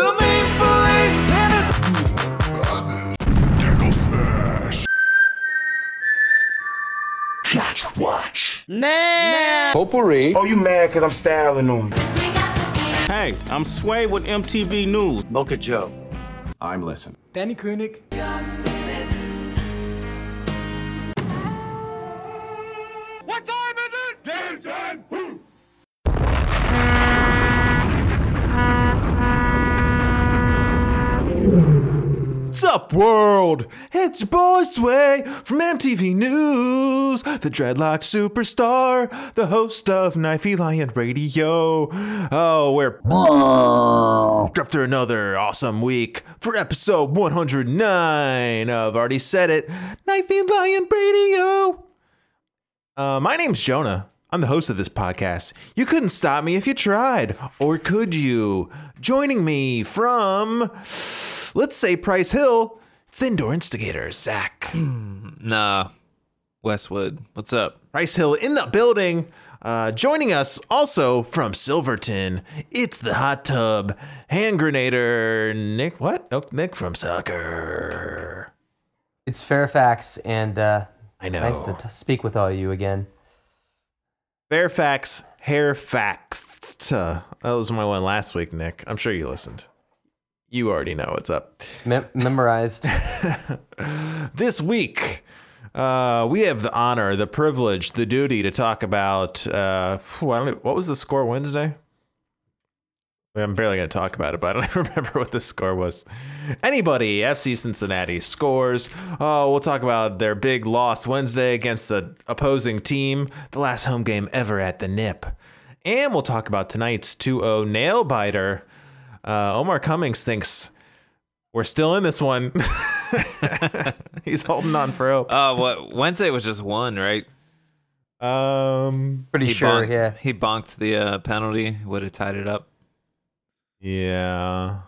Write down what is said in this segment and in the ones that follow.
The Maple Ace and his Tackle smash. Catch Watch. Nah. Potpourri. Oh, you mad because I'm styling on you. Hey, I'm Sway with MTV News. Mocha Joe. I'm listen. Danny Koenig. Up, world? It's your boy Sway from MTV News, the dreadlock superstar, the host of Knifey Lion Radio. Oh, we're after another awesome week for episode 109 of Already Said It, Knifey Lion Radio. Uh, my name's Jonah. I'm the host of this podcast. You couldn't stop me if you tried, or could you? Joining me from, let's say, Price Hill, it's the indoor instigator, Zach. Nah. Westwood. What's up? Price Hill in the building. Uh, joining us also from Silverton, it's the hot tub hand grenader, Nick. What? Oh, Nick from soccer. It's Fairfax, and uh, I know. nice to t- speak with all of you again. Fairfax. Uh, that was my one last week, Nick. I'm sure you listened. You already know what's up. Mem- memorized. This week, uh, we have the honor, the privilege, the duty to talk about. Uh, I don't know, what was the score Wednesday? I'm barely going to talk about it, but I don't remember what the score was. Anybody, FC Cincinnati scores. Oh, we'll talk about their big loss Wednesday against the opposing team, the last home game ever at the NIP. And we'll talk about tonight's 2 0 nail biter. Uh, Omar Cummings thinks we're still in this one. He's holding on for hope. Uh, what Wednesday was just one, right? Um, Pretty sure, bonked, yeah. He bonked the uh, penalty. Would have tied it up. Yeah.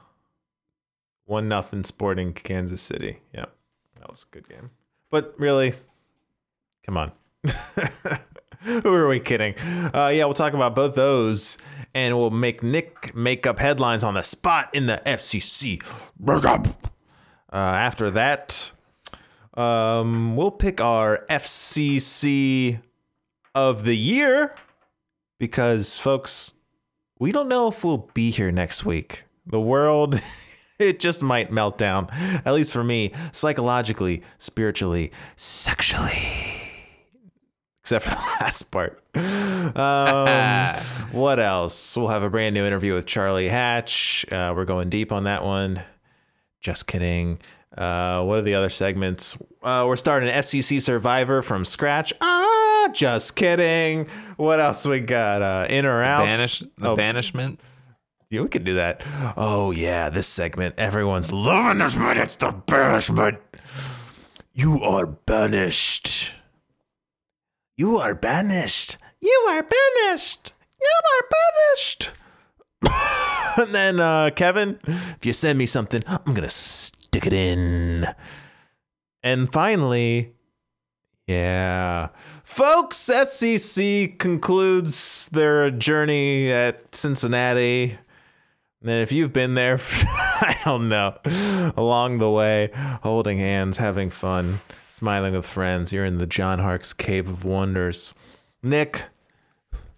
One nothing Sporting Kansas City. Yep, that was a good game. But really, come on. Who are we kidding? Uh, yeah, we'll talk about both those, and we'll make Nick make up headlines on the spot in the FCC. Uh, after that, um, we'll pick our FCC of the year because, folks, we don't know if we'll be here next week. The world, it just might melt down, at least for me, psychologically, spiritually, sexually. Except for the last part. Um, what else? We'll have a brand new interview with Charlie Hatch. Uh, we're going deep on that one. Just kidding. Uh, what are the other segments? Uh, we're starting an FCC Survivor from scratch. Ah, just kidding. What else we got? Uh, in or out? Banish the Oh, banishment. yeah, we could do that. Oh yeah, this segment. Everyone's loving this, but it's the banishment. You are banished. You are banished. You are banished. You are banished. and then uh, Kevin, if you send me something, I'm gonna stick it in. And finally, yeah. Folks, FCC concludes their journey at Cincinnati. And then if you've been there, I don't know, along the way, holding hands, having fun, smiling with friends, you're in the John Hark's Cave of Wonders. Nick,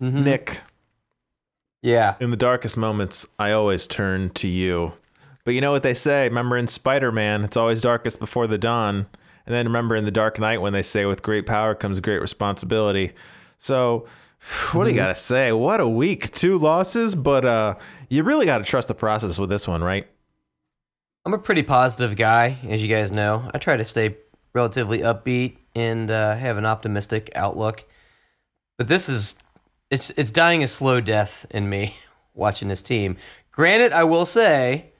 mm-hmm. Nick, Yeah. in the darkest moments, I always turn to you. But you know what they say? Remember in Spider Man, it's always darkest before the dawn. And then remember in The Dark Knight when they say, with great power comes great responsibility. So, what do you got to say? What a week. Two losses, but uh, you really got to trust the process with this one, right? I'm a pretty positive guy, as you guys know. I try to stay relatively upbeat and uh, have an optimistic outlook. But this is it's it's dying a slow death in me watching this team. Granted, I will say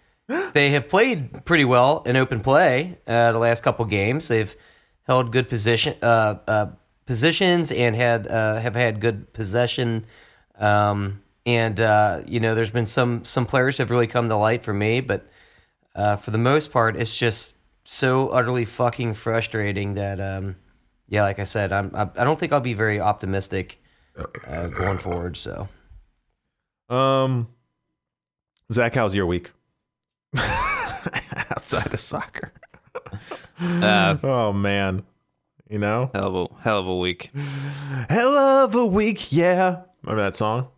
they have played pretty well in open play uh, the last couple games. They've held good position uh, uh, positions and had uh, have had good possession. Um, and uh, you know, there's been some some players have really come to light for me, but uh, for the most part, it's just so utterly fucking frustrating that, um, yeah, like I said, I'm, I, I don't think I'll be very optimistic going forward. So Um, Zach, how's your week? outside of soccer. Uh, Oh man, you know, hell of a hell of a week. hell of a week, yeah. Remember that song?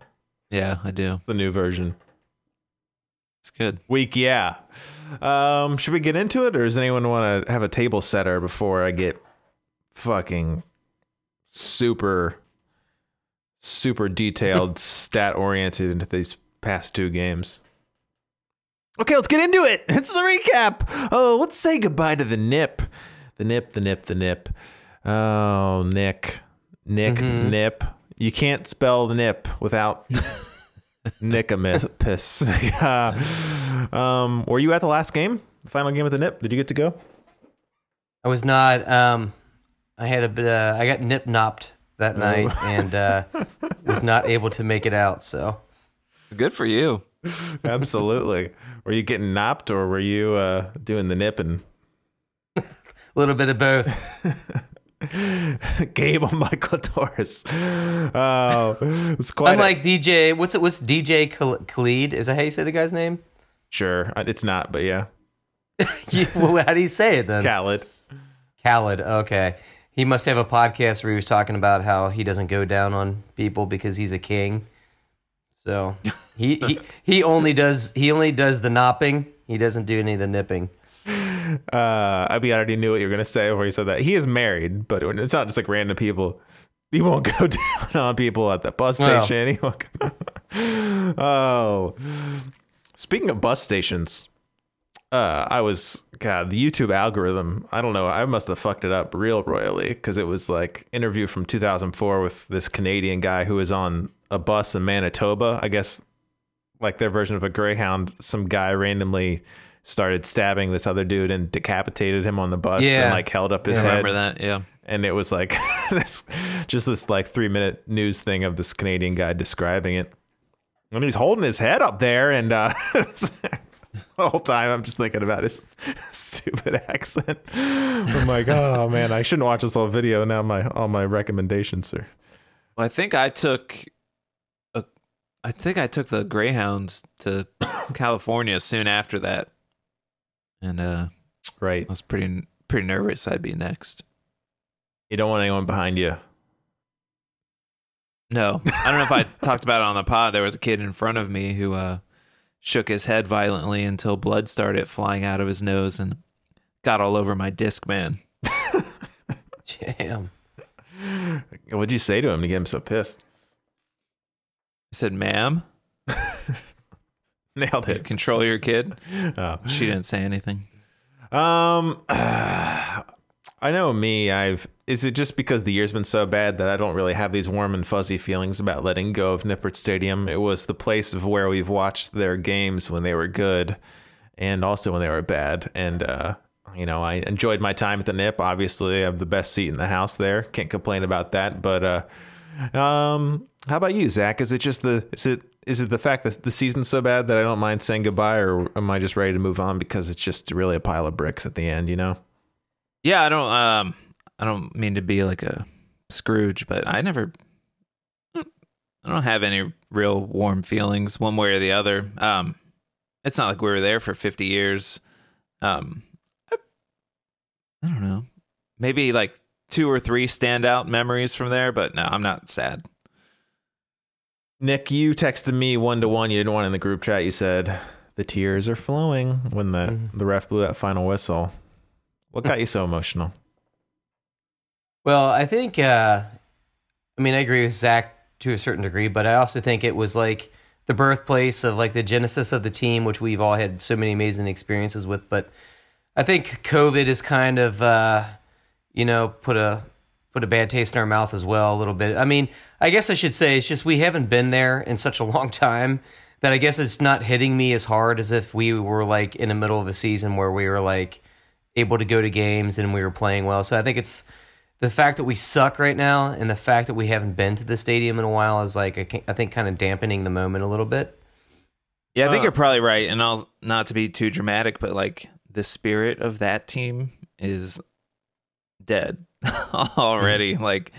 Yeah, I do. The new version. It's good. Week, yeah. Um, should we get into it, or does anyone want to have a table setter before I get fucking super, super detailed, stat oriented into these past two games? Okay, let's get into it. It's the recap. Oh, let's say goodbye to the nip, the nip, the nip, the nip. Oh, Nick, Nick, nip. You can't spell the nip without Nicomiss. uh, um, were you at the last game? The final game of the Nip? Did you get to go? I was not. Um, I had a bit. Uh, I got nip nopped that night and uh, was not able to make it out. So Good for you. Absolutely. were you getting napped or were you uh, doing the nipping? a little bit of both. Gabe on my clitoris. Oh, it's quite. I'm a- like DJ. What's it? What's DJ Khal- Khalid? Is that how you say the guy's name? sure, Uh, it's not, but yeah, You- well, how do you say it then? Khaled. Khaled. Okay. He must have a podcast where he was talking about how he doesn't go down on people because he's a king. So he he, he only does he only does the knopping. He doesn't do any of the nipping. Uh, I mean, I already knew what you were gonna say before you said that. He is married, but it's not just like random people. He won't go down on people at the bus station. He won't go- oh, speaking of bus stations, uh, I was God. The YouTube algorithm. I don't know. I must have fucked it up real royally because it was like interview from 2004 with this Canadian guy who was on a bus in Manitoba. I guess like their version of a Greyhound. Some guy randomly started stabbing this other dude and decapitated him on the bus Yeah. and like held up his Yeah. head Remember that? Yeah. and it was like this just this like three minute news thing of this Canadian guy describing it. And he's holding his head up there and uh the whole time I'm just thinking about his stupid accent. I'm like, oh man, I shouldn't watch this whole video. Now my all my recommendations are Well, I think I took I think I took the Greyhounds to California soon after that, and uh, right. I was pretty pretty nervous I'd be next. You don't want anyone behind you. No, I don't know if I talked about it on the pod. There was a kid in front of me who uh, shook his head violently until blood started flying out of his nose and got all over my disc man. Damn. What'd you say to him to get him so pissed? Said, "Ma'am, Nailed you it. control your kid." Oh. She didn't say anything. Um, I know me. I've. Is it just because the year's been so bad that I don't really have these warm and fuzzy feelings about letting go of Nippert Stadium? It was the place of where we've watched their games when they were good, and also when they were bad. And uh, you know, I enjoyed my time at the Nip. Obviously, I have the best seat in the house there. Can't complain about that. But uh, um, how about you, Zach? Is it just the is it is it the fact that the season's so bad that I don't mind saying goodbye, or am I just ready to move on because it's just really a pile of bricks at the end? You know. Yeah, I don't. Um, I don't mean to be like a Scrooge, but I never. I don't have any real warm feelings one way or the other. Um, it's not like we were there for fifty years. Um, I, I don't know. Maybe like two or three standout memories from there, but no, I'm not sad. Nick, you texted me one to one. You didn't want in the group chat. You said the tears are flowing when the, the ref blew that final whistle. What got you so emotional? Well, I think, uh, I mean, I agree with Zach to a certain degree, but I also think it was like the birthplace of like the genesis of the team, which we've all had so many amazing experiences with. But I think COVID has kind of, uh, you know, put a put a bad taste in our mouth as well a little bit. I mean, I guess I should say it's just we haven't been there in such a long time that I guess it's not hitting me as hard as if we were like in the middle of a season where we were like able to go to games and we were playing well. So I think it's the fact that we suck right now and the fact that we haven't been to the stadium in a while is like I, I think kind of dampening the moment a little bit. Yeah, I think Uh, you're probably right. And I'll not to be too dramatic, but like the spirit of that team is dead already. Like,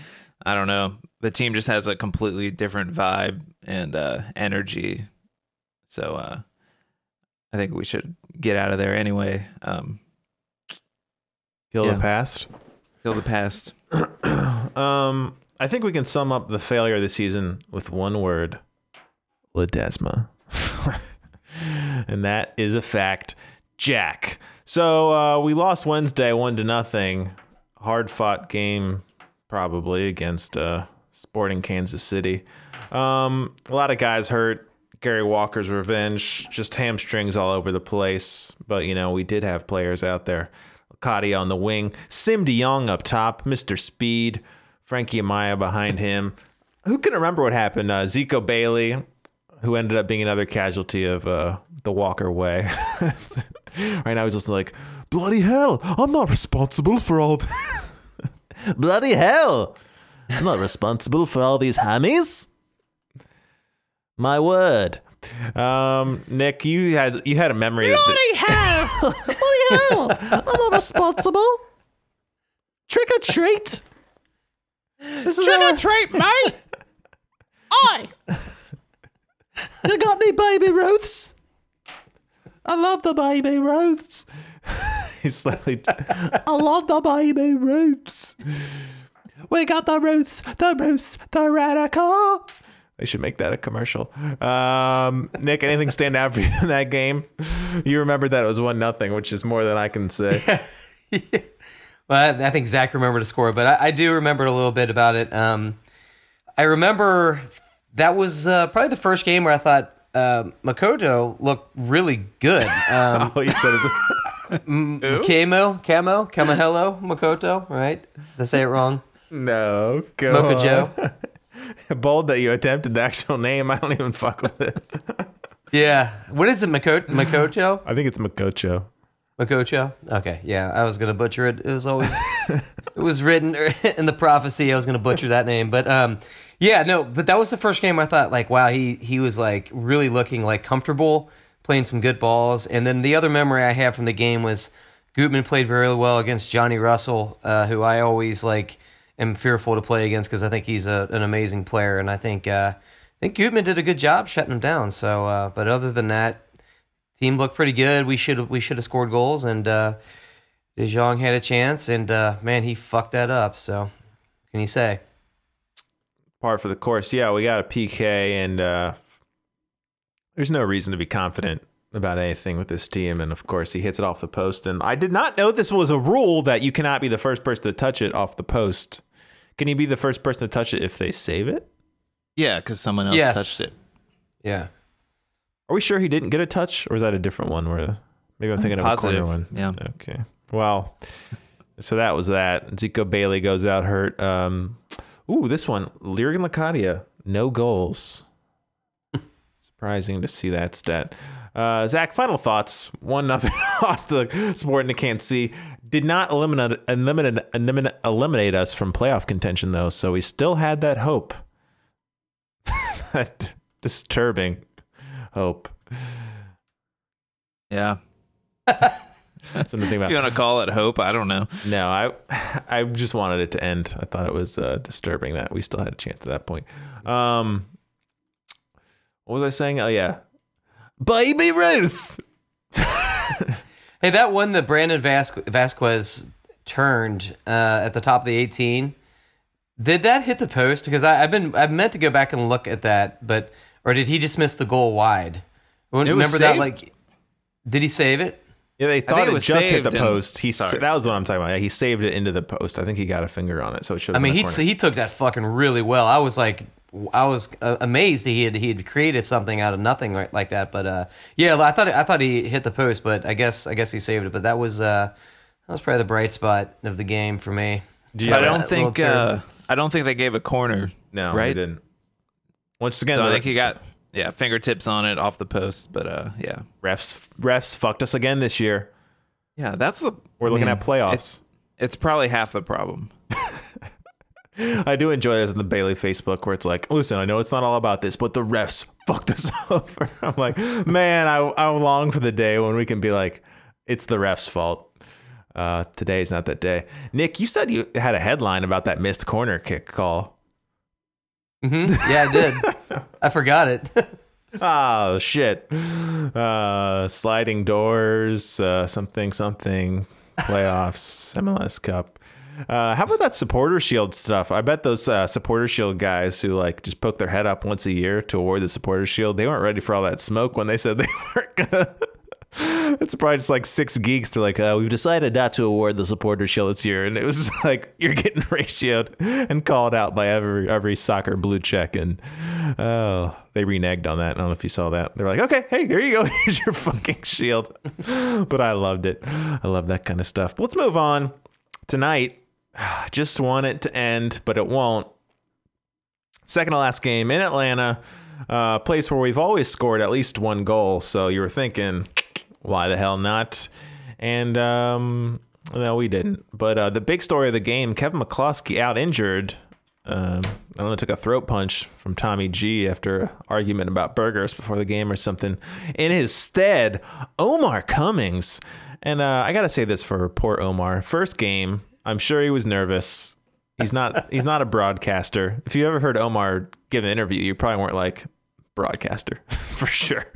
I don't know. The team just has a completely different vibe and uh, energy. So, uh, I think we should get out of there anyway. Um, Feel Yeah. the past. feel the past. Um, I think we can sum up the failure of the season with one word: Ledesma, and that is a fact. Jack. So uh, we lost Wednesday, one to nothing. Hard fought game, probably against uh, Sporting Kansas City. Um, a lot of guys hurt. Gary Walker's revenge, just hamstrings all over the place. But you know, we did have players out there. Katia on the wing, Sim DeYoung up top, Mr. Speed, Frankie Amaya behind him. Who can remember what happened? Uh, Zico Bailey, who ended up being another casualty of uh, the Walker way. right now he's just like, bloody hell, I'm not responsible for all. this. bloody hell, I'm not responsible for all these hammies. My word. Um, Nick, you had you had a memory. Bloody hell! bloody hell! I'm not responsible. Trick or treat. This is Trick or treat, mate. I. You got any baby Ruths? I love the baby Ruths. He's slightly. I love the baby Ruths. We got the Ruths, the Ruths, the radical. They should make that a commercial. Um, Nick, anything stand out for you in that game? You remember that it was one nothing, which is more than I can say. Well, I, I think Zach remembered to score, but I, I do remember a little bit about it. Um, I remember that was uh, probably the first game where I thought uh, Makoto looked really good. Um, All you said is Camo, Camo, Kamahelo, Makoto, right? Did I say it wrong? No. Go Mocha on. Joe. Bold that you attempted the actual name. I don't even fuck with it. Yeah. What is it, Makoto? Makoto? I think it's Makocho. Makocho? Okay, yeah, I was gonna butcher it. It was always it was written in the prophecy. I was gonna butcher that name, but um, yeah, no, but that was the first game I thought like, wow, he he was like really looking like comfortable, playing some good balls. And then the other memory I have from the game was Gutman played very well against Johnny Russell, uh, who I always like am fearful to play against because I think he's a, an amazing player, and I think uh, I think Gutman did a good job shutting him down. So, uh, but other than that, team looked pretty good. We should we should have scored goals, and uh, De Jong had a chance, and uh, man, he fucked that up. So, can you say? Part for the course. Yeah, we got a PK, and uh, there's no reason to be confident about anything with this team. And of course, he hits it off the post. And I did not know this was a rule that you cannot be the first person to touch it off the post. Can he be the first person to touch it if they save it? Yeah, because someone else Yes. touched it. Yeah. Are we sure he didn't get a touch, or is that a different one? Where maybe I'm thinking of a Positive. corner one. Yeah. Okay. Well, so that was that. Zico Bailey goes out hurt. Um, ooh, this one, Lyric Locadia, no goals. Surprising to see that stat. Uh, Zach, final thoughts. One nothing lost to Sporting I Can't see. Did not eliminate, eliminate eliminate eliminate us from playoff contention though, so we still had that hope. that disturbing hope. Yeah. Something to think If you want to call it hope, I don't know. No, I I just wanted it to end. I thought it was uh, disturbing that we still had a chance at that point. Um, what was I saying? Oh yeah, baby Ruth. Hey, that one that Brandon Vas- Vazquez turned uh, at the top of the 18. Did that hit the post? Because I, I've been I've meant to go back and look at that, but or did he just miss the goal wide? was Remember that? saved. Like, did he save it? Yeah, they thought it it, was just hit the saved and- post. He Sorry. that was what I'm talking about. Yeah, he saved it into the post. I think he got a finger on it, so it should. I mean, he he took that fucking really well. I was like, I was uh, amazed that he had he had created something out of nothing like, like that. But uh, yeah, I thought I thought he hit the post, but I guess I guess he saved it. But that was uh, that was probably the bright spot of the game for me. you I don't think uh. I don't think they gave a corner. no, right? he didn't. Once again, So I think he got yeah fingertips on it off the post. But uh, yeah, refs refs fucked us again this year. yeah, that's the We're looking I mean, at playoffs. It's, it's probably half the problem. I do enjoy this in the Bailey Facebook where it's like, listen, I know it's not all about this, but the refs fucked us over. I'm like, man, I, I long for the day when we can be like, it's the refs' fault. Uh, today's not that day. Nick, you said you had a headline about that missed corner kick call. hmm Yeah, I did. I forgot it. oh shit. Uh, sliding doors, uh, something, something, playoffs, MLS Cup. Uh, how about that supporter shield stuff? I bet those uh, supporter shield guys who like just poke their head up once a year to award the supporter shield, they weren't ready for all that smoke when they said they weren't gonna. it's probably just like six geeks to like, uh, we've decided not to award the supporter shield this year, and it was like you're getting ratioed and called out by every every soccer blue check, and oh, they reneged on that. I don't know if you saw that. They're like, okay, hey, there you go, here's your fucking shield. but I loved it. I love that kind of stuff. But let's move on tonight. Just want it to end, but it won't. Second to last game in Atlanta, uh, place where we've always scored at least one goal. So you were thinking, why the hell not? And um, no, we didn't. But uh, the big story of the game: Kevin McCloskey out injured. Um, I don't know, took a throat punch from Tommy G after an argument about burgers before the game or something. In his stead, Omar Cummings. And uh, I gotta say this for poor Omar. First game, I'm sure he was nervous. He's not. he's not a broadcaster. If you ever heard Omar give an interview, you probably weren't like broadcaster for sure.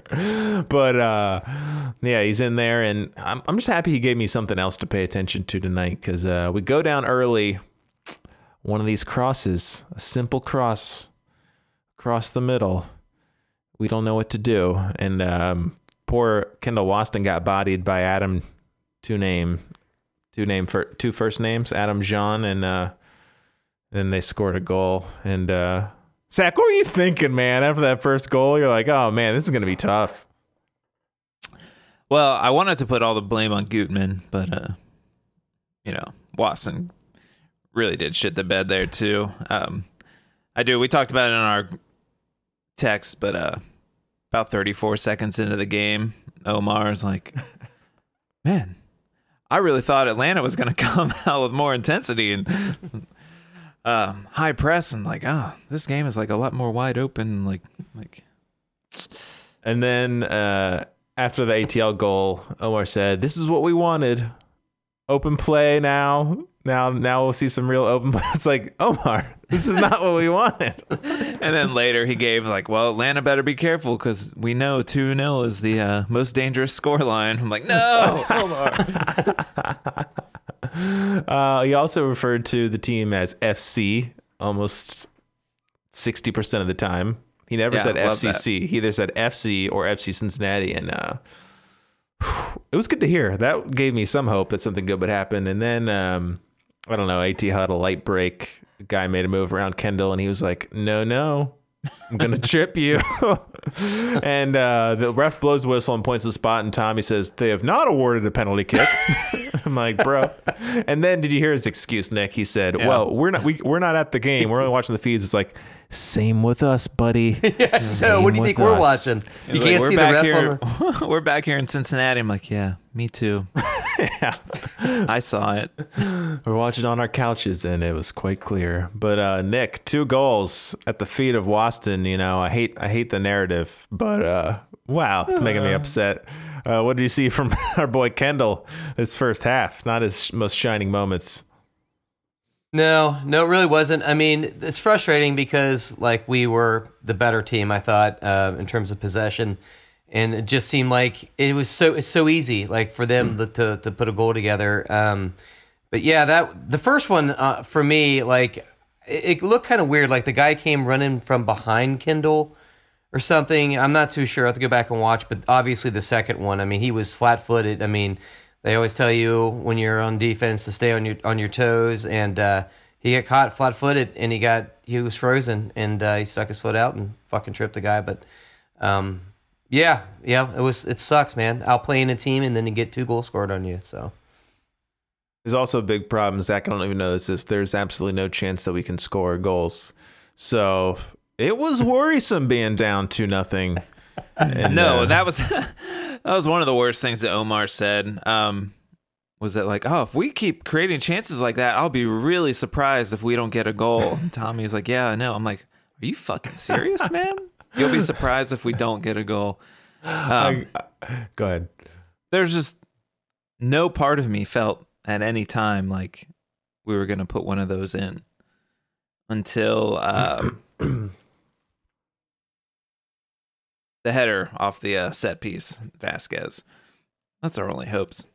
But uh, yeah, he's in there, and I'm I'm just happy he gave me something else to pay attention to tonight because uh, we go down early. One of these crosses, a simple cross across the middle. We don't know what to do, and um, poor Kendall Waston got bodied by Adam, two name, two name for two first names, Adam Jahn, and uh, then they scored a goal. And uh, Zach, what were you thinking, man? After that first goal, you're like, oh man, this is gonna be tough. Well, I wanted to put all the blame on Gutman, but uh, you know, Waston really did shit the bed there too. Um, I do. We talked about it in our text, but uh, about 34 seconds into the game, Omar's like, "Man, I really thought Atlanta was going to come out with more intensity and um, high press, and like, ah, this game is like a lot more wide open. Like, like, And then uh, after the ATL goal, Omar said, "This is what we wanted. Open play now. Now, now we'll see some real open. It's like Omar, this is not what we wanted. and then later he gave like, well, Atlanta better be careful because we know 2 0 is the uh, most dangerous score line. I'm like, no, Omar. Uh, he also referred to the team as FC almost sixty percent of the time. He never Yeah, said FCC. He either said FC or FC Cincinnati, and uh, it was good to hear. That gave me some hope that something good would happen. And then um, I don't know. At had a light break. A guy made a move around Kendall, and he was like, "No, no." I'm gonna trip you. and uh, the ref blows the whistle and points to the spot, and Tommy says they have not awarded a penalty kick. I'm like, bro. And then did you hear his excuse, Nick? He said, "Well, we're not we, we're not at the game. We're only watching the feeds." It's like, same with us, buddy. so what do you think we're watching? You Like, can't we're see the back ref here. on the- we're back here in Cincinnati. I'm like, yeah, me too. yeah. I saw it. We're watching on our couches, and it was quite clear. But uh, Nick, two goals at the feet of Waston. You know, I hate I hate the narrative, but uh, wow, it's making me upset. Uh, what did you see from our boy Kendall this first half? Not his most shining moments. No, no, it really wasn't. I mean, it's frustrating because like we were the better team, I thought, uh, in terms of possession, and it just seemed like it was so it's so easy, like for them to to, to put a goal together. Um, but yeah, that the first one uh, for me, like it, it looked kind of weird. Like the guy came running from behind Kendall or something. I'm not too sure. I have to go back and watch. But obviously, the second one, I mean, he was flat footed. I mean, they always tell you when you're on defense to stay on your on your toes, and uh, he got caught flat footed, and he got he was frozen, and uh, he stuck his foot out and fucking tripped the guy. But um, yeah, yeah, it was it sucks, man. Outplaying a team and then you get two goals scored on you. So There's also a big problem, Zach. I don't even know this is. There's absolutely no chance that we can score goals. So it was worrisome being down two nothing. And, no, uh, that was that was one of the worst things that Omar said. Um, was that like, oh, if we keep creating chances like that, I'll be really surprised if we don't get a goal. And Tommy's like, yeah, I know. I'm like, are you fucking serious, man? You'll be surprised if we don't get a goal. Um, Go ahead. there's just no part of me felt at any time like we were gonna put one of those in until uh, the header off the uh, set piece, Vazquez. That's our only hopes.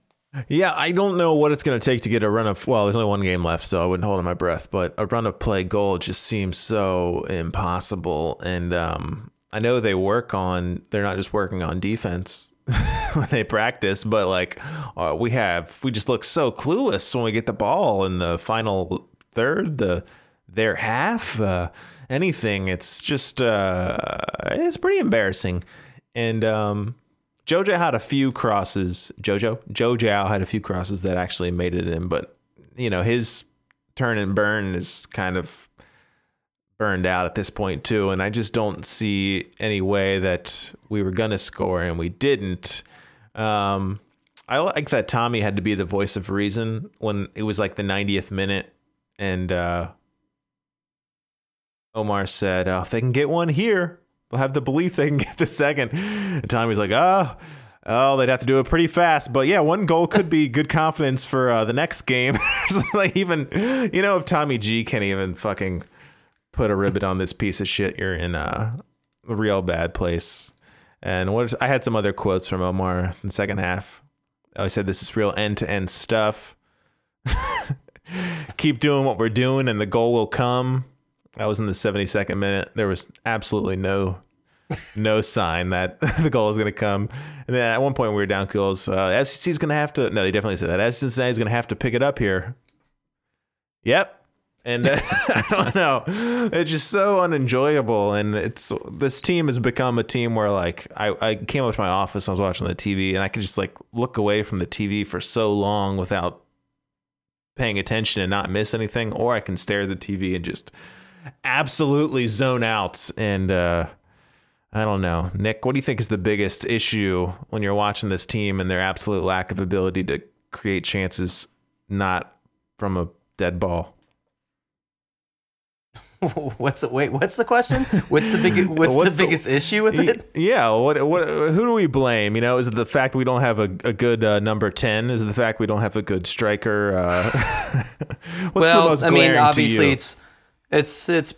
Yeah, I don't know what it's going to take to get a run of. Well, there's only one game left, so I wouldn't hold my breath. But a run of play goal just seems so impossible. And um, I know they work on. They're not just working on defense when they practice, but like uh, we have, we just look so clueless when we get the ball in the final third, the their half, uh, anything. It's just uh, it's pretty embarrassing. And um, Jojo had a few crosses. Jojo, Jojo had a few crosses that actually made it in, but you know his turn and burn is kind of burned out at this point too. And I just don't see any way that we were gonna score and we didn't. Um, I like that Tommy had to be the voice of reason when it was like the 90th minute, and uh, Omar said, oh, "If they can get one here, they'll have the belief they can get the second. And Tommy's like, oh, oh, they'd have to do it pretty fast. But yeah, one goal could be good confidence for uh, the next game. like even, you know, if Tommy G can't even fucking put a ribbon on this piece of shit, you're in a real bad place. And what is, I had some other quotes from Omar in the second half. Oh, he said, "This is real end to end stuff. Keep doing what we're doing, and the goal will come." That was in the 72nd minute. There was absolutely no no sign that the goal was going to come. And then at one point we were down goals. Uh, FCC's going to have to. No, they definitely said that. FC Cincinnati's going to have to pick it up here. Yep. And uh, I don't know. It's just so unenjoyable. And it's this team has become a team where like I, I came up to my office. I was watching the TV, and I could just like look away from the TV for so long without paying attention and not miss anything, or I can stare at the TV and just absolutely zone out and uh, I don't know. Nick, what do you think is the biggest issue when you're watching this team and their absolute lack of ability to create chances not from a dead ball? what's the, wait? What's the question? What's the big? What's, What's the the- biggest issue with it? Yeah, what what who do we blame? You know, is it the fact we don't have a, a good uh, number 10? Is it the fact we don't have a good striker? Uh, what's well, the most I mean, glaring to obviously you? it's it's it's.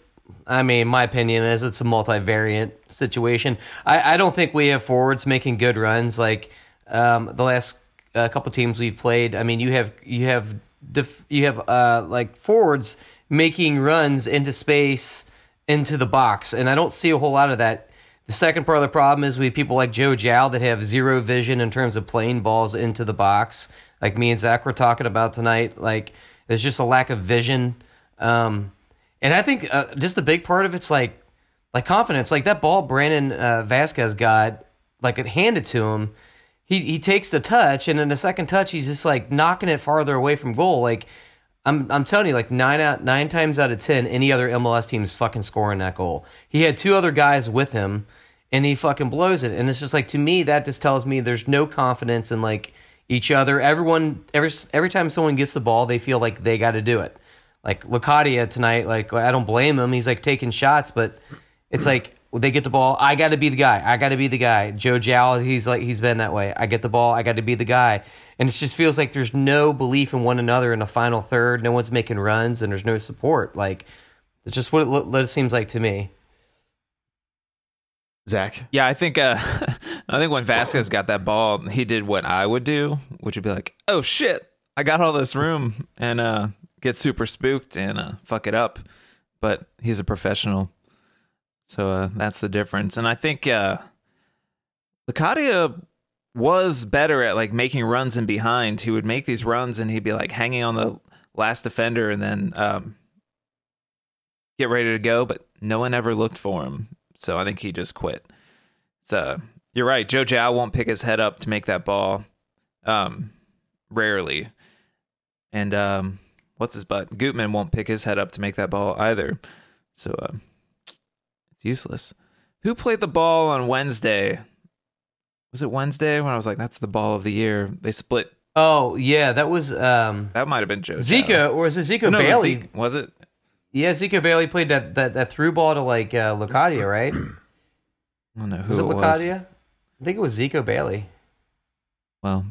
I mean, my opinion is it's a multivariant situation. I, I don't think we have forwards making good runs like um, the last uh, couple teams we've played. I mean, you have you have def, you have uh, like forwards making runs into space into the box, and I don't see a whole lot of that. The second part of the problem is we have people like Joe Jow that have zero vision in terms of playing balls into the box, like me and Zach were talking about tonight. Like there's just a lack of vision, um, and I think uh, just the big part of it's like like confidence. Like that ball Brandon uh, Vazquez got, like it handed to him. He he takes the touch, and in the second touch, he's just like knocking it farther away from goal. Like I'm I'm telling you, like nine out nine times out of ten, any other MLS team is fucking scoring that goal. He had two other guys with him, and he fucking blows it. And it's just like to me, that just tells me there's no confidence in like each other. Everyone every every time someone gets the ball, they feel like they got to do it. Like Locadia tonight, like I don't blame him. He's like taking shots, but it's like they get the ball. I got to be the guy. I got to be the guy. Joe Jow, he's like he's been that way. I get the ball. I got to be the guy. And it just feels like there's no belief in one another in the final third. No one's making runs, and there's no support. Like it's just what it, lo- what it seems like to me. Zach. Yeah, I think uh, I think when Vazquez got that ball, he did what I would do, which would be like, "Oh shit, I got all this room," and uh, get super spooked and uh, fuck it up. But he's a professional, so uh, that's the difference. And I think uh, Locadia was better at like making runs in behind. He would make these runs and he'd be like hanging on the last defender and then um, get ready to go, but no one ever looked for him. So I think he just quit. So you're right. Joe Jow won't pick his head up to make that ball. Um, rarely. And um, what's his butt? Gutman won't pick his head up to make that ball either. So uh, it's useless. Who played the ball on Wednesday? Was it Wednesday when I was like, "That's the ball of the year"? They split. Oh yeah, that was um, That might have been Joe. Zika, Jow. or is it Zico No, it was Bailey? Zeke- was it? Yeah, Zico Bailey played that, that, that through ball to like uh, Locadia, right? I don't know who Was it it was. I think it was Zico Bailey. Well,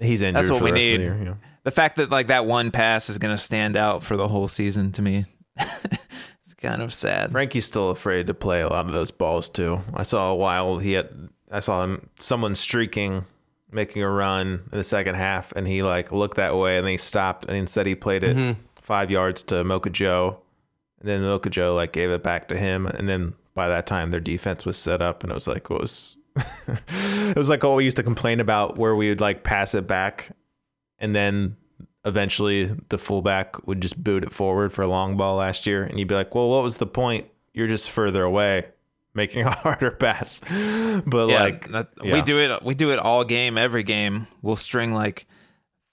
He's injured. That's what for we the rest need. year, yeah. The fact that like that one pass is going to stand out for the whole season to me. it's kind of sad. Frankie's still afraid to play a lot of those balls too. I saw a while he had I saw him someone streaking, making a run in the second half, and he like looked that way and then he stopped and instead he played it mm-hmm. five yards to Mocha Joe. And then Mocha Joe like gave it back to him and then by that time their defense was set up and it was like it was it was like what we used to complain about where we would like pass it back and then eventually the fullback would just boot it forward for a long ball last year and you'd be like well what was the point you're just further away making a harder pass but Yeah, like that, yeah. we do it. We do it all game, every game. We'll string like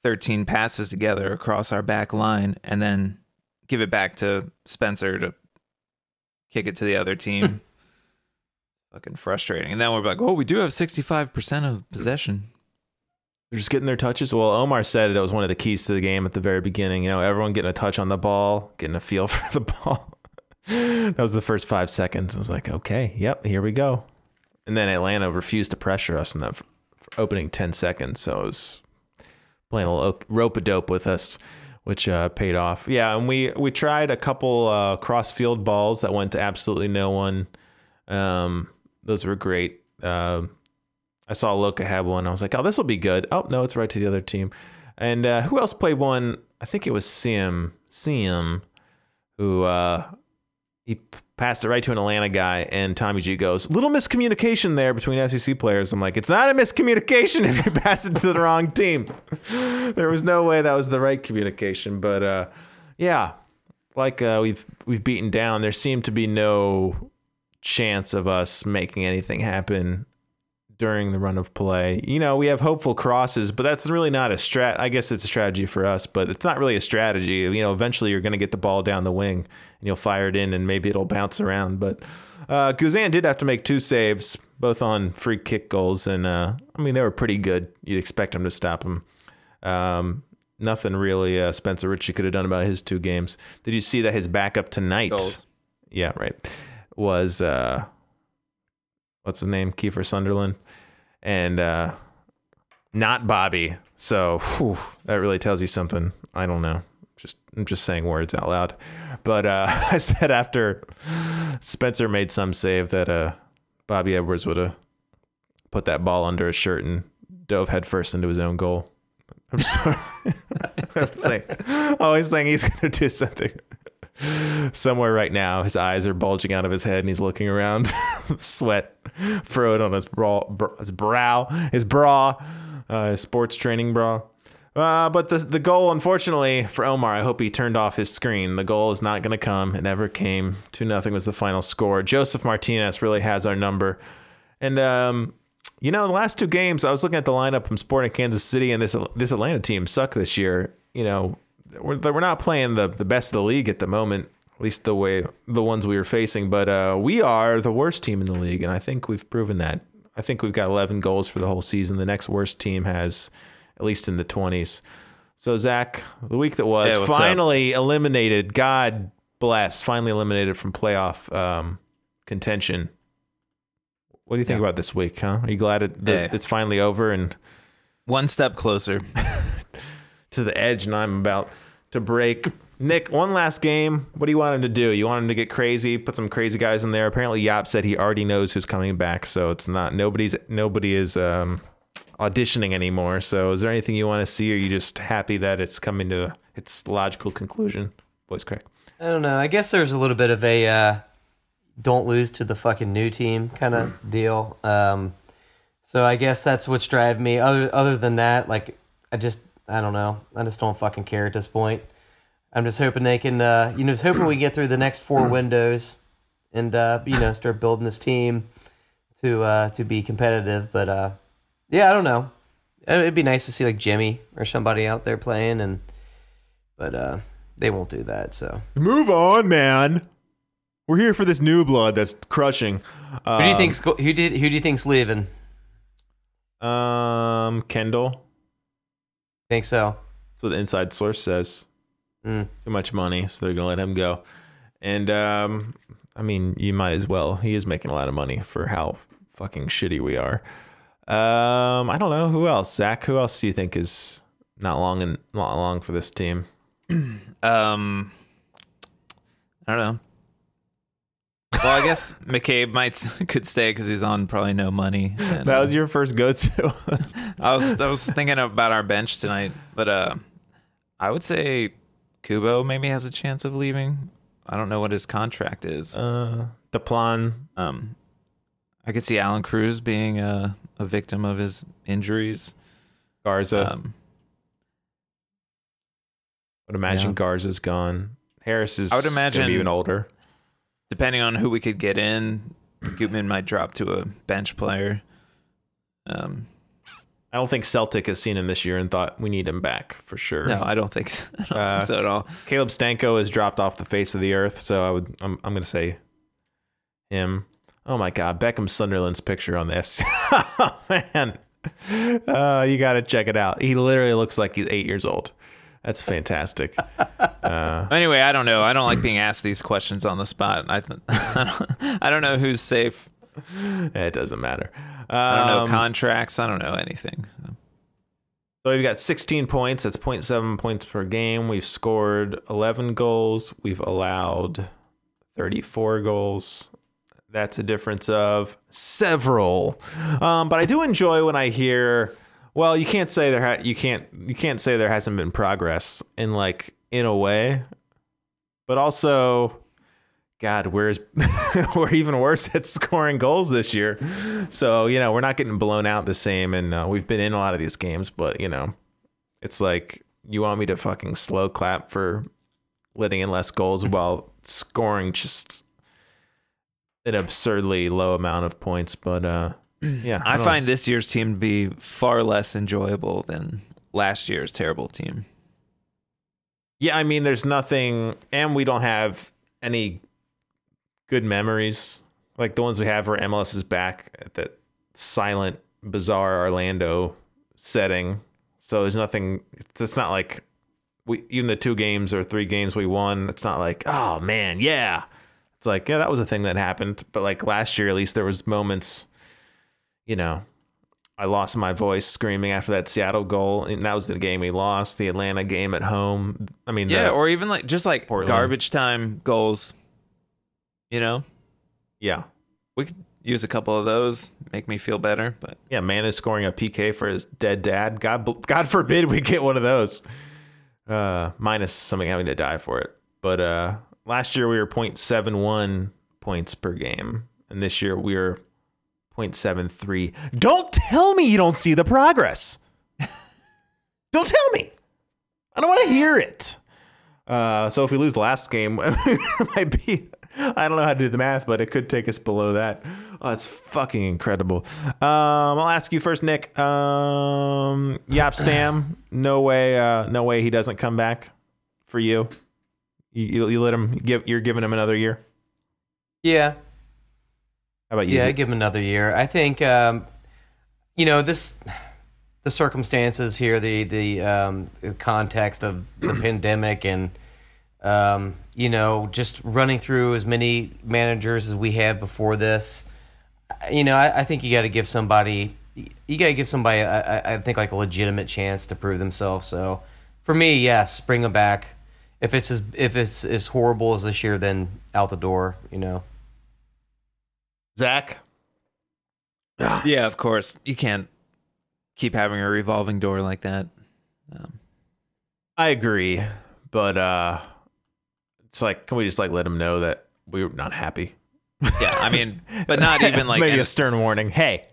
thirteen passes together across our back line, and then give it back to Spencer to kick it to the other team. Fucking frustrating. And then we're like, oh, we do have sixty five percent of possession. They're just getting their touches. Well, Omar said it was one of the keys to the game at the very beginning. You know, everyone getting a touch on the ball, getting a feel for the ball. that was the first five seconds. I was like, okay, yep, here we go. And then Atlanta refused to pressure us in that opening 10 seconds. So it was playing a little rope a dope with us, which uh, paid off. Yeah, and we, we tried a couple uh, cross field balls that went to absolutely no one. Um, those were great. Um I saw Loka had one. I was like, oh, this will be good. Oh, no, it's right to the other team. And uh, who else played one? I think it was Sim, Sim, who uh, he passed it right to an Atlanta guy. And Tommy G goes, little miscommunication there between FCC players. I'm like, it's not a miscommunication if you pass it to the wrong team. there was no way that was the right communication. But uh, yeah, like uh, we've we've beaten down. There seemed to be no chance of us making anything happen during the run of play. You know, we have hopeful crosses, but that's really not a strat. I guess it's a strategy for us, but it's not really a strategy. You know, eventually you're going to get the ball down the wing and you'll fire it in and maybe it'll bounce around. But uh, Guzan did have to make two saves, both on free kick goals. And uh, I mean, they were pretty good. You'd expect him to stop him. Um, nothing really uh, Spencer Richey could have done about his two games. Did you see that his backup tonight? Goals. Yeah, right. Was uh what's his name? Kiefer Sunderland. And uh not Bobby. So whew, that really tells you something. I don't know. Just I'm just saying words out loud. But uh I said after Spencer made some save that uh Bobby Edwards would have put that ball under his shirt and dove headfirst into his own goal. I'm sorry. I'm saying, always think he's gonna do something somewhere right now. His eyes are bulging out of his head, and he's looking around, sweat furrowed on his bra, br- his brow, his bra, uh, his sports training bra. Uh, but the the goal, unfortunately for Omar, I hope he turned off his screen. The goal is not going to come. It never came. Two nothing was the final score. Josef Martinez really has our number, and um, you know, the last two games, I was looking at the lineup from Sporting Kansas City, and this this Atlanta team suck this year. You know, we're, we're not playing the, the best of the league at the moment, at least the way the ones we were facing. But uh, we are the worst team in the league, and I think we've proven that. I think we've got 11 goals for the whole season. The next worst team has at least in the 20s. So Zach, the week that was Hey, what's up? finally eliminated. God bless, finally eliminated from playoff um, contention. What do you think about this week? Huh? Are you glad it, that Hey. it's finally over and One step closer. to the edge, and I'm about to break. Nick, one last game. What do you want him to do? You want him to get crazy, put some crazy guys in there. Apparently, Yap said he already knows who's coming back, so it's not nobody's nobody is um, auditioning anymore. So, is there anything you want to see, or are you just happy that it's coming to its logical conclusion? Voice crack. I don't know. I guess there's a little bit of a uh, don't lose to the fucking new team kind of deal. Um, so I guess that's what's driving me. Other other than that, like I just I don't know. I just don't fucking care at this point. I'm just hoping they can, uh, you know, just hoping we get through the next four windows and uh, you know start building this team to uh, to be competitive. But uh, yeah, I don't know. It'd be nice to see like Jimmy or somebody out there playing, and but uh, they won't do that. So Move on, man. We're here for this new blood that's crushing. who do you think's go- who did who do you think's leaving? Um, Kendall. Think so? That's what the inside source says. Mm. Too much money, so they're gonna let him go. And um, I mean, you might as well. He is making a lot of money for how fucking shitty we are. Um, I don't know who else. Zach, who else do you think is not long and not long for this team? Um, I don't know. Well, I guess McCabe might could stay because he's on probably no money. And, That uh, was your first go-to. I was I was thinking about our bench tonight, but uh, I would say Kubo maybe has a chance of leaving. I don't know what his contract is. uh, Deplan. Um, I could see Allan Cruz being a, a victim of his injuries. Garza. Um, would imagine yeah. Garza's gone. Harris is. I would imagine- even older. Depending on who we could get in, Gutman might drop to a bench player. Um, I don't think Celtic has seen him this year and thought we need him back for sure. no, I don't think so. I don't Uh, think so at all. Caleb Stanko has dropped off the face of the earth, so I would. I'm. I'm going to say him. Oh my God, Beckham Sunderland's picture on the FC. oh, man, uh, you got to check it out. He literally looks like he's eight years old. That's fantastic. Uh, Anyway, I don't know. I don't like being asked these questions on the spot. I th- I, don't, I don't know who's safe. it doesn't matter. I don't know Um, contracts. I don't know anything. So we've got 16 points. That's 0.7 points per game. We've scored 11 goals. We've allowed 34 goals. That's a difference of several. Um, but I do enjoy when I hear, well, you can't say there ha- you can't you can't say there hasn't been progress in like in a way, but also, God, we're we're even worse at scoring goals this year. So you know we're not getting blown out the same, and uh, we've been in a lot of these games, but you know, it's like you want me to fucking slow clap for letting in less goals while scoring just an absurdly low amount of points. But uh, yeah, I find this year's team to be far less enjoyable than last year's terrible team. Yeah, I mean, there's nothing, and we don't have any good memories like the ones we have where MLS is back at that silent, bizarre Orlando setting. So there's nothing. It's, it's not like we even the two games or three games we won. It's not like oh man, yeah. It's like yeah, that was a thing that happened. But like last year, at least there was moments. You know, I lost my voice screaming after that Seattle goal, and that was the game we lost. The Atlanta game at home. I mean, Yeah, or even like just like Portland. garbage time goals. You know, yeah, we could use a couple of those, make me feel better. But yeah. Man is scoring a PK for his dead dad. God, God forbid we get one of those. Uh, minus something having to die for it. But uh, last year we were 0.71 points per game, and this year we are 0.73. Don't tell me you don't see the progress. don't tell me. I don't want to hear it. Uh, so if we lose the last game, it might be. I don't know how to do the math, but it could take us below that. Oh, that's fucking incredible. Um, I'll ask you first, Nick. Um, Jaap Stam, no way, uh, no way he doesn't come back for you. You, you, you let him give. You're giving him another year. Yeah, How about you? yeah, Zeke? give him another year. I think, um, you know, this, the circumstances here, the the, um, context of the pandemic, and um, you know, just running through as many managers as we had before this. You know, I, I think you got to give somebody, you got to give somebody, I, I- I think, like a legitimate chance to prove themselves. So, for me, yes, bring them back. If it's as if it's as horrible as this year, then out the door. You know. Zach. yeah, of course, you can't keep having a revolving door like that. Um, I agree, but uh, it's like, can we just like let him know that we're not happy? yeah, I mean, but not even like maybe an- a stern warning. Hey,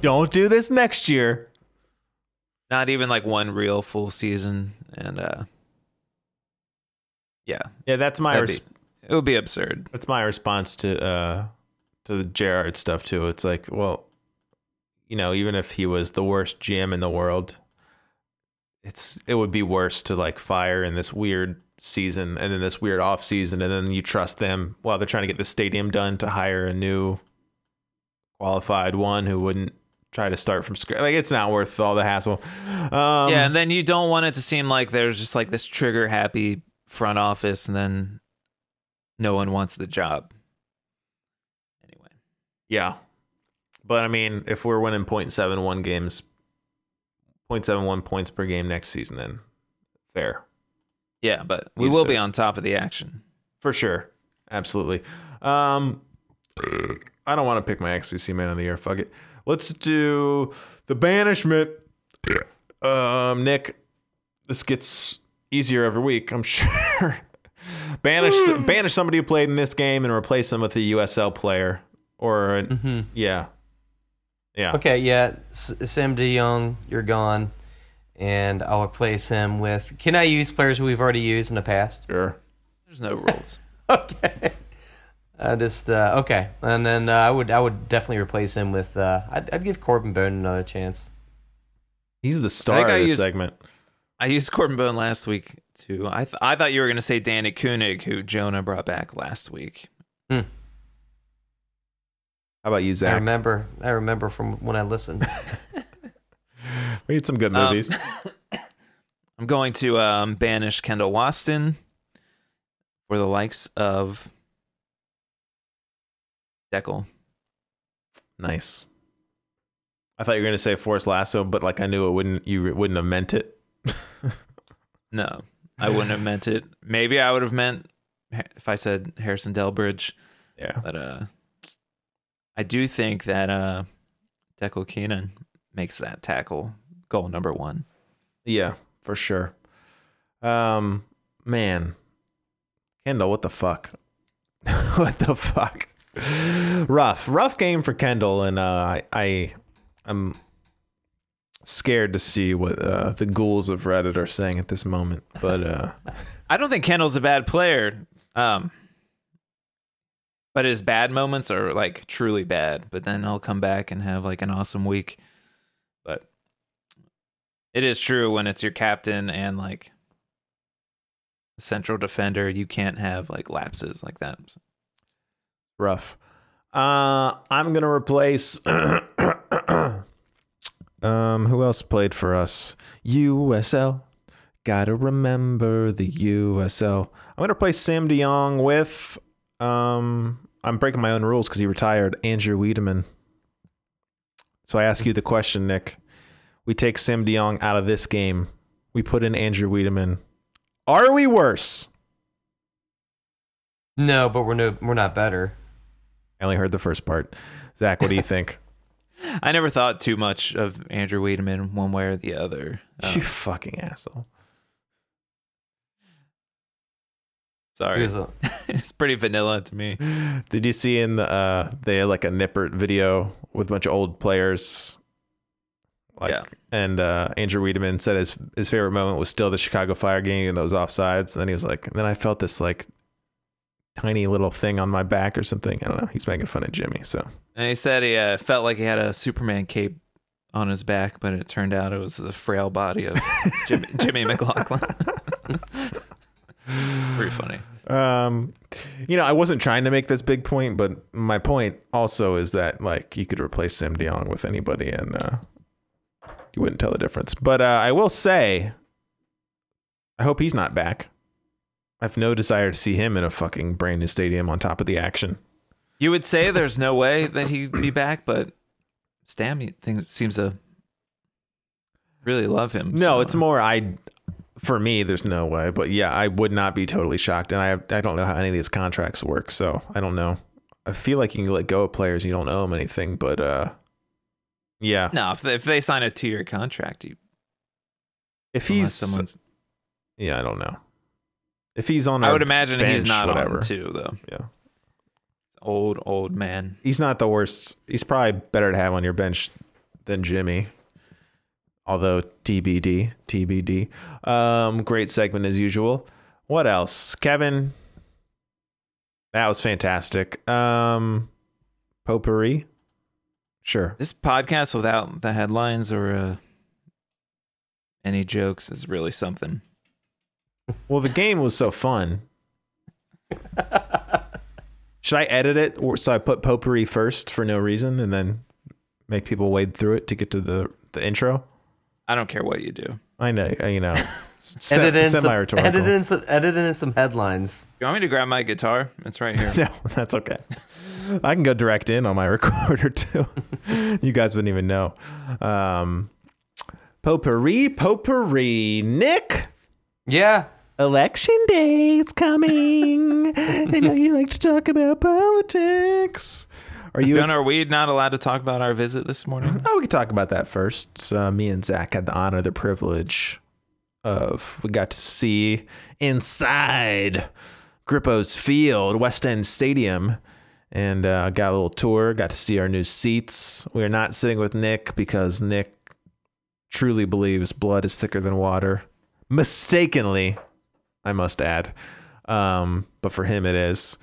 don't do this next year. not even like one real full season, and uh, yeah, Yeah, that's my res- be- it would be absurd. that's my response to uh to the Gerard stuff too. It's like, well, you know, even if he was the worst GM in the world, it's it would be worse to like fire in this weird season and then this weird off season and then you trust them while they're trying to get the stadium done to hire a new qualified one who wouldn't try to start from scratch. Like it's not worth all the hassle. Um, yeah, and then you don't want it to seem like there's just like this trigger happy front office, and then no one wants the job. Anyway, Yeah. But I mean, if we're winning 0.71 games, 0.71 points per game next season, then fair. yeah, but we You'd will say- be on top of the action. For sure. Absolutely. Um, I don't want to pick my XVC man of the year. Fuck it. Let's do the banishment. Um, Nick, this gets easier every week. I'm sure. banish banish somebody who played in this game and replace them with a USL player or a, yeah, yeah. Okay, yeah, S- Sam De Jong, you're gone, and I'll replace him with. Can I use players we've already used in the past? Sure. There's no rules. Okay. I just uh, okay, and then uh, I would I would definitely replace him with. Uh, I'd, I'd give Corben Bone another chance. He's the star think of I this used- segment. I used Corben Bone last week too. I th- I thought you were gonna say Danni König, who Jonah brought back last week. How about you, Zach? I remember I remember from when I listened. We need some good Um, movies. I'm going to um, banish Kendall Waston for the likes of Dekel. nice. I thought you were gonna say Forrest Lasso, but like I knew it wouldn't. You wouldn't have meant it. No, I wouldn't have meant it. Maybe I would have meant if I said Harrison Delbridge, Yeah. but uh, I do think that uh, Dekel Keinan makes that tackle goal number one. Yeah, for sure. Um, man, Kendall, what the fuck? what the fuck? rough, rough game for Kendall, and uh, I, I, I'm scared to see what uh, the ghouls of Reddit are saying at this moment. But uh, I don't think Kendall's a bad player. Um, but his bad moments are like truly bad. But then he'll come back and have like an awesome week. But it is true when it's your captain and like central defender, you can't have like lapses like that. rough. Uh, I'm gonna replace. um, who else played for us? USL. Gotta remember the USL. I'm gonna replace Sam de Jong with. Um, I'm breaking my own rules because he retired. Andrew Wiedeman. So I ask you the question, Nick. We take Sam de Jong out of this game. We put in Andrew Wiedeman. Are we worse? no, but we're no we're not better. I only heard the first part. Zach, what do you think? I never thought too much of Andrew Wiedeman one way or the other. Um, you fucking asshole. He sorry, was a- it's pretty vanilla to me. Did you see in the uh they had like a Nippert video with a bunch of old players? Like Yeah. and uh Andrew Wiedeman said his his favorite moment was still the Chicago Fire game and those offsides. And then he was like, then I felt this like tiny little thing on my back or something. I don't know. He's making fun of Jimmy. So And he said he uh, felt like he had a Superman cape on his back, but it turned out it was the frail body of Jimmy, Jimmy McLaughlin. Pretty funny. um you know, I wasn't trying to make this big point, but my point also is that like you could replace Siem de Jong with anybody and uh you wouldn't tell the difference. But uh I will say I hope he's not back. I have no desire to see him in a fucking brand new stadium on top of the action. You would say there's no way that he'd be back, but Stam things seems to really love him. No, so- it's more I for me there's no way, but yeah, I would not be totally shocked and I I don't know how any of these contracts work, so I don't know. I feel like you can let go of players you don't owe them anything, but uh yeah. no. If they, if they sign a two-year contract, you, If he's someone's, Yeah, I don't know. If he's on, I would imagine he's not whatever. on two though. Yeah, Old old man. he's not the worst. He's probably better to have on your bench than Jimmy. Although TBD, TBD. Um, great segment as usual. What else, Kevin? That was fantastic. Um, potpourri. Sure. This podcast without the headlines or uh, any jokes is really something. Well, the game was so fun. Should I edit it, or so I put potpourri first for no reason, and then make people wade through it to get to the the intro? I don't care what you do. I know, you know, se- edit in some, semi-rhetorical. edit in some edit in some headlines. You want me to grab my guitar? It's right here. No, that's okay. I can go direct in on my recorder too. you guys wouldn't even know. Um, potpourri, potpourri. Nick, Yeah. Election day is coming. I know you like to talk about politics. Are you? Are we not allowed to talk about our visit this morning? Oh, we can talk about that first. Uh, me and Zach had the honor, the privilege of we got to see inside Grippo's Field, West End Stadium, and uh, got a little tour. Got to see our new seats. We are not sitting with Nick because Nick truly believes blood is thicker than water. Mistakenly, I must add, um, but for him it is.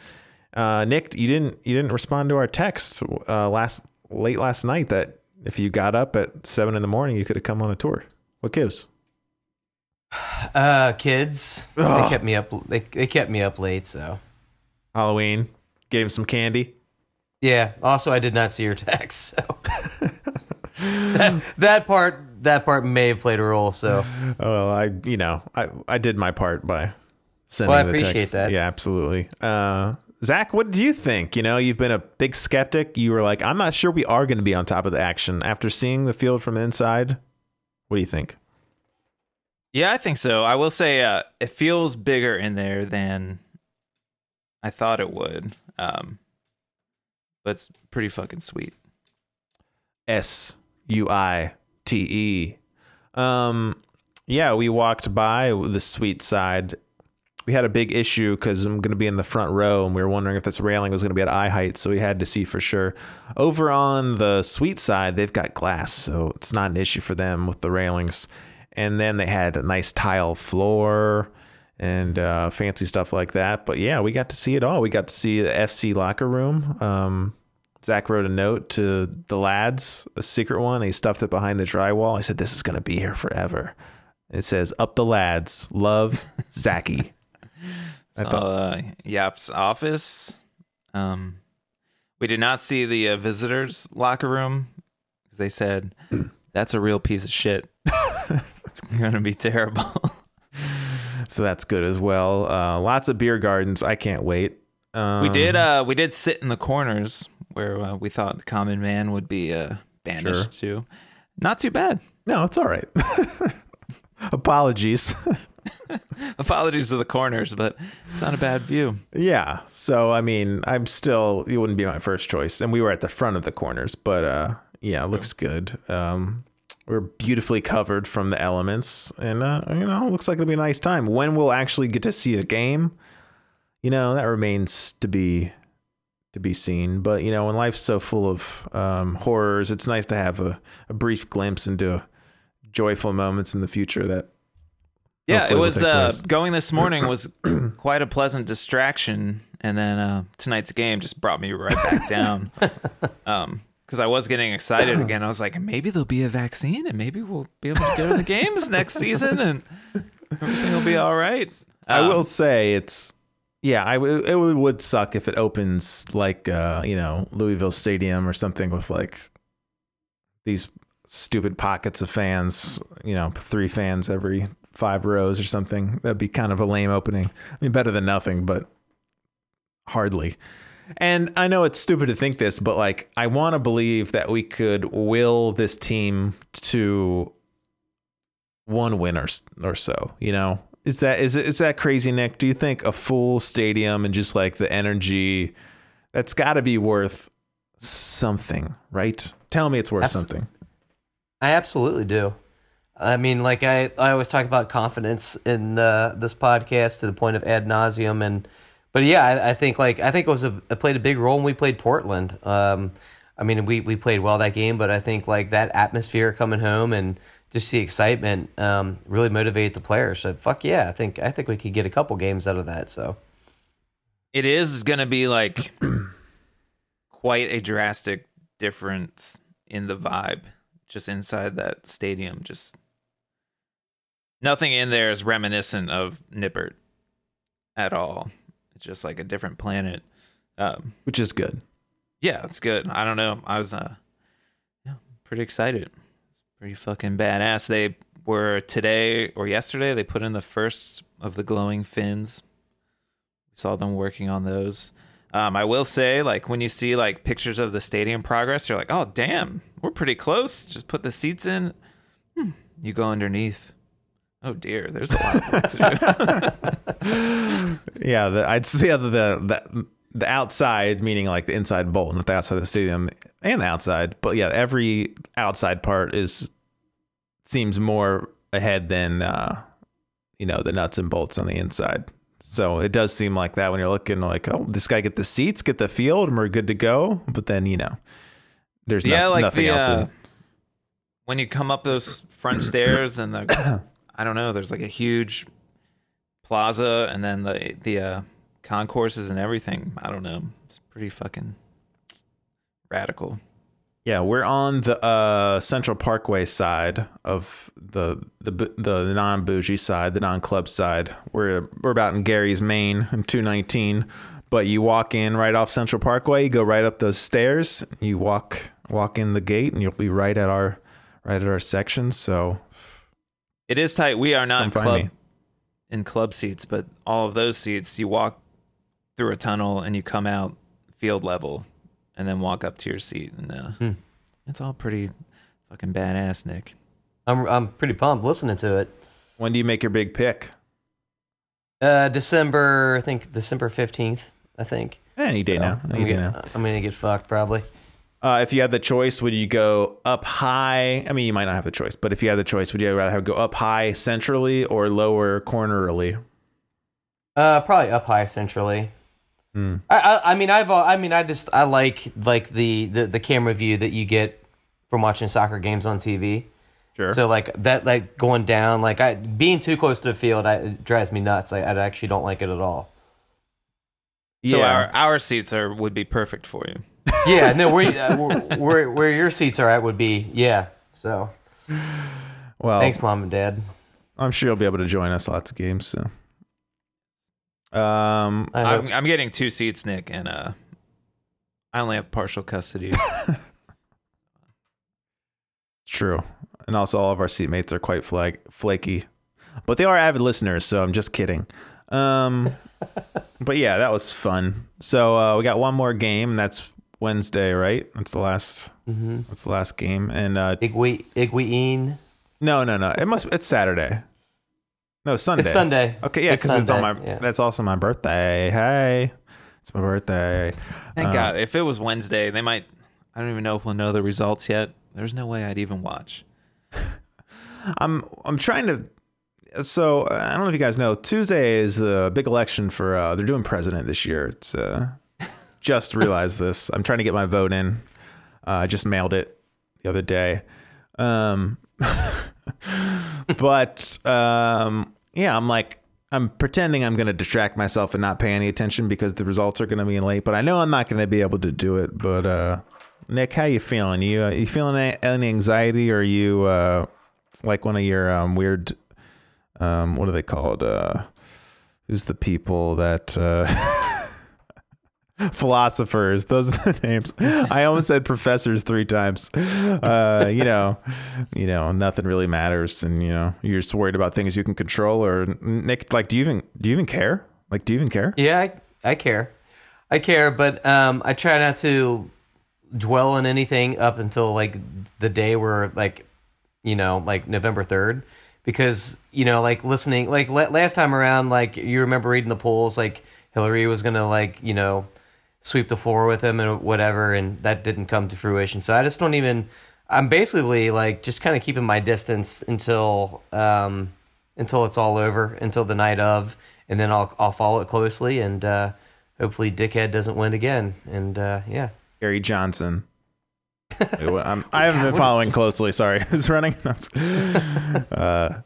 Uh, Nick, you didn't you didn't respond to our text uh, last late last night that if you got up at seven in the morning, you could have come on a tour. What gives? Uh, kids, Ugh. they kept me up. They, they kept me up late, so Halloween gave him some candy. yeah. Also, I did not see your text, so that, that part that part may have played a role. So Oh, well, I you know I I did my part by sending Well, I the text. that. Yeah, absolutely. Uh, Zach, what do you think? You know, you've been a big skeptic. You were like, I'm not sure we are going to be on top of the action after seeing the field from inside. What do you think? Yeah, I think so. I will say uh, it feels bigger in there than I thought it would. Um, but it's pretty fucking sweet. S U I T E. Um, yeah, we walked by the sweet side. We had a big issue because I'm going to be in the front row, and we were wondering if this railing was going to be at eye height, so we had to see for sure. Over on the sweet side, they've got glass, so it's not an issue for them with the railings. And then they had a nice tile floor and uh, fancy stuff like that. But yeah, we got to see it all. We got to see the FC locker room. Um, Zach wrote a note to the lads, a secret one. He stuffed it behind the drywall. I said, "This is gonna be here forever." It says, "Up the lads, love, Zachy." Uh, Jaap's office. Um, we did not see the uh, visitors' locker room 'cause they said that's a real piece of shit. it's gonna be terrible. so that's good as well. Uh, lots of beer gardens. I can't wait. Um, we did. Uh, we did sit in the corners where uh, we thought the common man would be uh, banished to. Not too bad. No, it's all right. Apologies. Apologies to the corners, but it's not a bad view. yeah. So I mean, I'm still. It wouldn't be my first choice, and we were at the front of the corners, but uh, yeah, it looks good. Um, we're beautifully covered from the elements, and uh, you know, looks like it'll be a nice time. When we'll actually get to see a game, you know, that remains to be to be seen. But you know, when life's so full of um, horrors, it's nice to have a, a brief glimpse into joyful moments in the future that Yeah, it was uh, going this morning was quite a pleasant distraction, and then uh, tonight's game just brought me right back down. Um, because I was getting excited again. I was like, maybe there'll be a vaccine, and maybe we'll be able to go to the games next season, and everything will be all right. I Um, will say it's yeah, I w- it would, would suck if it opens like uh, you know, Louisville Stadium or something with like these stupid pockets of fans, you know, three fans every five rows or something. That'd be kind of a lame opening. I mean, better than nothing, but hardly. And I know it's stupid to think this, but like I want to believe that we could will this team to one win or, or so, you know? Is that is is that crazy, Nick? Do you think a full stadium and just like the energy that's got to be worth something, right? Tell me it's worth That's- something. I absolutely do. I mean, like I, I always talk about confidence in uh, this podcast to the point of ad nauseum, and but yeah, I, I think like I think it was a it played a big role when we played Portland. Um, I mean, we we played well that game, but I think like that atmosphere coming home and just the excitement um, really motivated the players. So fuck yeah, I think I think we could get a couple games out of that. So it is going to be like quite a drastic difference in the vibe just inside that stadium just nothing in there is reminiscent of nippert at all it's just like a different planet um Which is good. yeah it's good i don't know i was uh yeah pretty excited it's pretty fucking badass they were today or yesterday they put in the first of the glowing fins we saw them working on those um, I will say, like when you see like pictures of the stadium progress, you're like, oh damn, we're pretty close. Just put the seats in. Hmm. You go underneath. Oh dear, there's a lot of work to do. Yeah, the, I'd say the, the the outside, meaning like the inside bowl, not the outside of the stadium, and the outside. But yeah, every outside part is seems more ahead than uh, you know the nuts and bolts on the inside. So it does seem like that when you're looking like, oh, this guy get the seats, get the field, and we're good to go. But then you know, there's no, yeah, like nothing the, else. uh, in, when you come up those front stairs and the I don't know, there's like a huge plaza and then the the uh, concourses and everything. I don't know. It's pretty fucking radical. Yeah, we're on the uh, Central Parkway side of the the the non bougie side, the non club side. We're we're about in Gary's, Maine, in two nineteen. But you walk in right off Central Parkway, you go right up those stairs, you walk walk in the gate, and you'll be right at our right at our section. So It is tight. We are not in club me. in club seats, but all of those seats you walk through a tunnel and you come out field level and then walk up to your seat and uh, Hmm. it's all pretty fucking badass, Nick. I'm I'm pretty pumped listening to it. when do you make your big pick? Uh, December, I think December fifteenth. I think. Any day So, now. I'm Any day gonna, now. I'm gonna get fucked probably. Uh, if you had the choice, would you go up high? I mean, you might not have the choice, but if you had the choice, would you rather have go up high centrally or lower cornerly? Uh, probably up high centrally. Hmm. I, I I mean I've I mean I just I like like the, the the camera view that you get from watching soccer games on TV. Sure. So like that like going down like I being too close to the field I, it drives me nuts. I, I actually don't like it at all. So our our seats are would be perfect for you. Yeah, no, where, uh, where where your seats are at would be yeah. So well, thanks, mom and dad. I'm sure you'll be able to join us lots of games. So, um. I'm, I'm getting two seats, Nick, and uh, I only have partial custody. it's true, and also all of our seatmates are quite flag flaky, but they are avid listeners. So I'm just kidding. Um, but yeah, that was fun. So uh, we got one more game. That's Wednesday, right? That's the last. Mm-hmm. That's the last game, and uh, Igwe Igwein. no, no, no. It must. It's Saturday. No, Sunday. It's Sunday. Okay, yeah, because it's on my. Yeah. That's also my birthday. Hey, it's my birthday. Thank Uh, God. If it was Wednesday, they might. I don't even know if we'll know the results yet. There's no way I'd even watch. I'm I'm trying to. So uh, I don't know if you guys know. Tuesday is the big election for. Uh, they're doing president this year. It's uh, just realized this. I'm trying to get my vote in. Uh, I just mailed it the other day. Um, but um, yeah, I'm like I'm pretending I'm going to distract myself and not pay any attention because the results are going to be late. But I know I'm not going to be able to do it. But uh, Nick, how you feeling? You uh, you feeling any, any anxiety? Or are you uh, like one of your um, weird um, what are they called? Uh, who's the people that uh, philosophers? Those are the names. I almost said professors three times. Uh, you know, you know, nothing really matters, and you know, you're just worried about things you can control. Or Nick, like, do you even do you even care? Like, do you even care? Yeah, I, I care. I care, but um, I try not to dwell on anything up until like the day where like you know like November third, because you know like listening like la- last time around like you remember reading the polls like Hillary was gonna like you know sweep the floor with him and whatever, and that didn't come to fruition. So I just don't even. I'm basically like just kind of keeping my distance until um, until it's all over, until the night of, and then I'll I'll follow it closely, and uh, hopefully Dickhead doesn't win again. And uh, yeah, Gary Johnson. Wait, what- I'm, I haven't been following closely. Sorry, who's running? uh,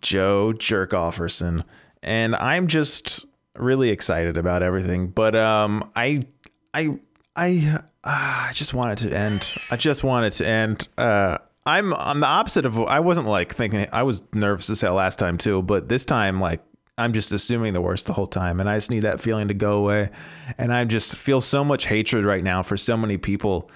Joe Jerkofferson, and I'm just really excited about everything. But um, I, I, I, ah, I just want it to end. I just want it to end. Uh, I'm on the opposite of. I wasn't like thinking. I was nervous as hell last time too, but this time, like, I'm just assuming the worst the whole time, and I just need that feeling to go away. And I just feel so much hatred right now for so many people.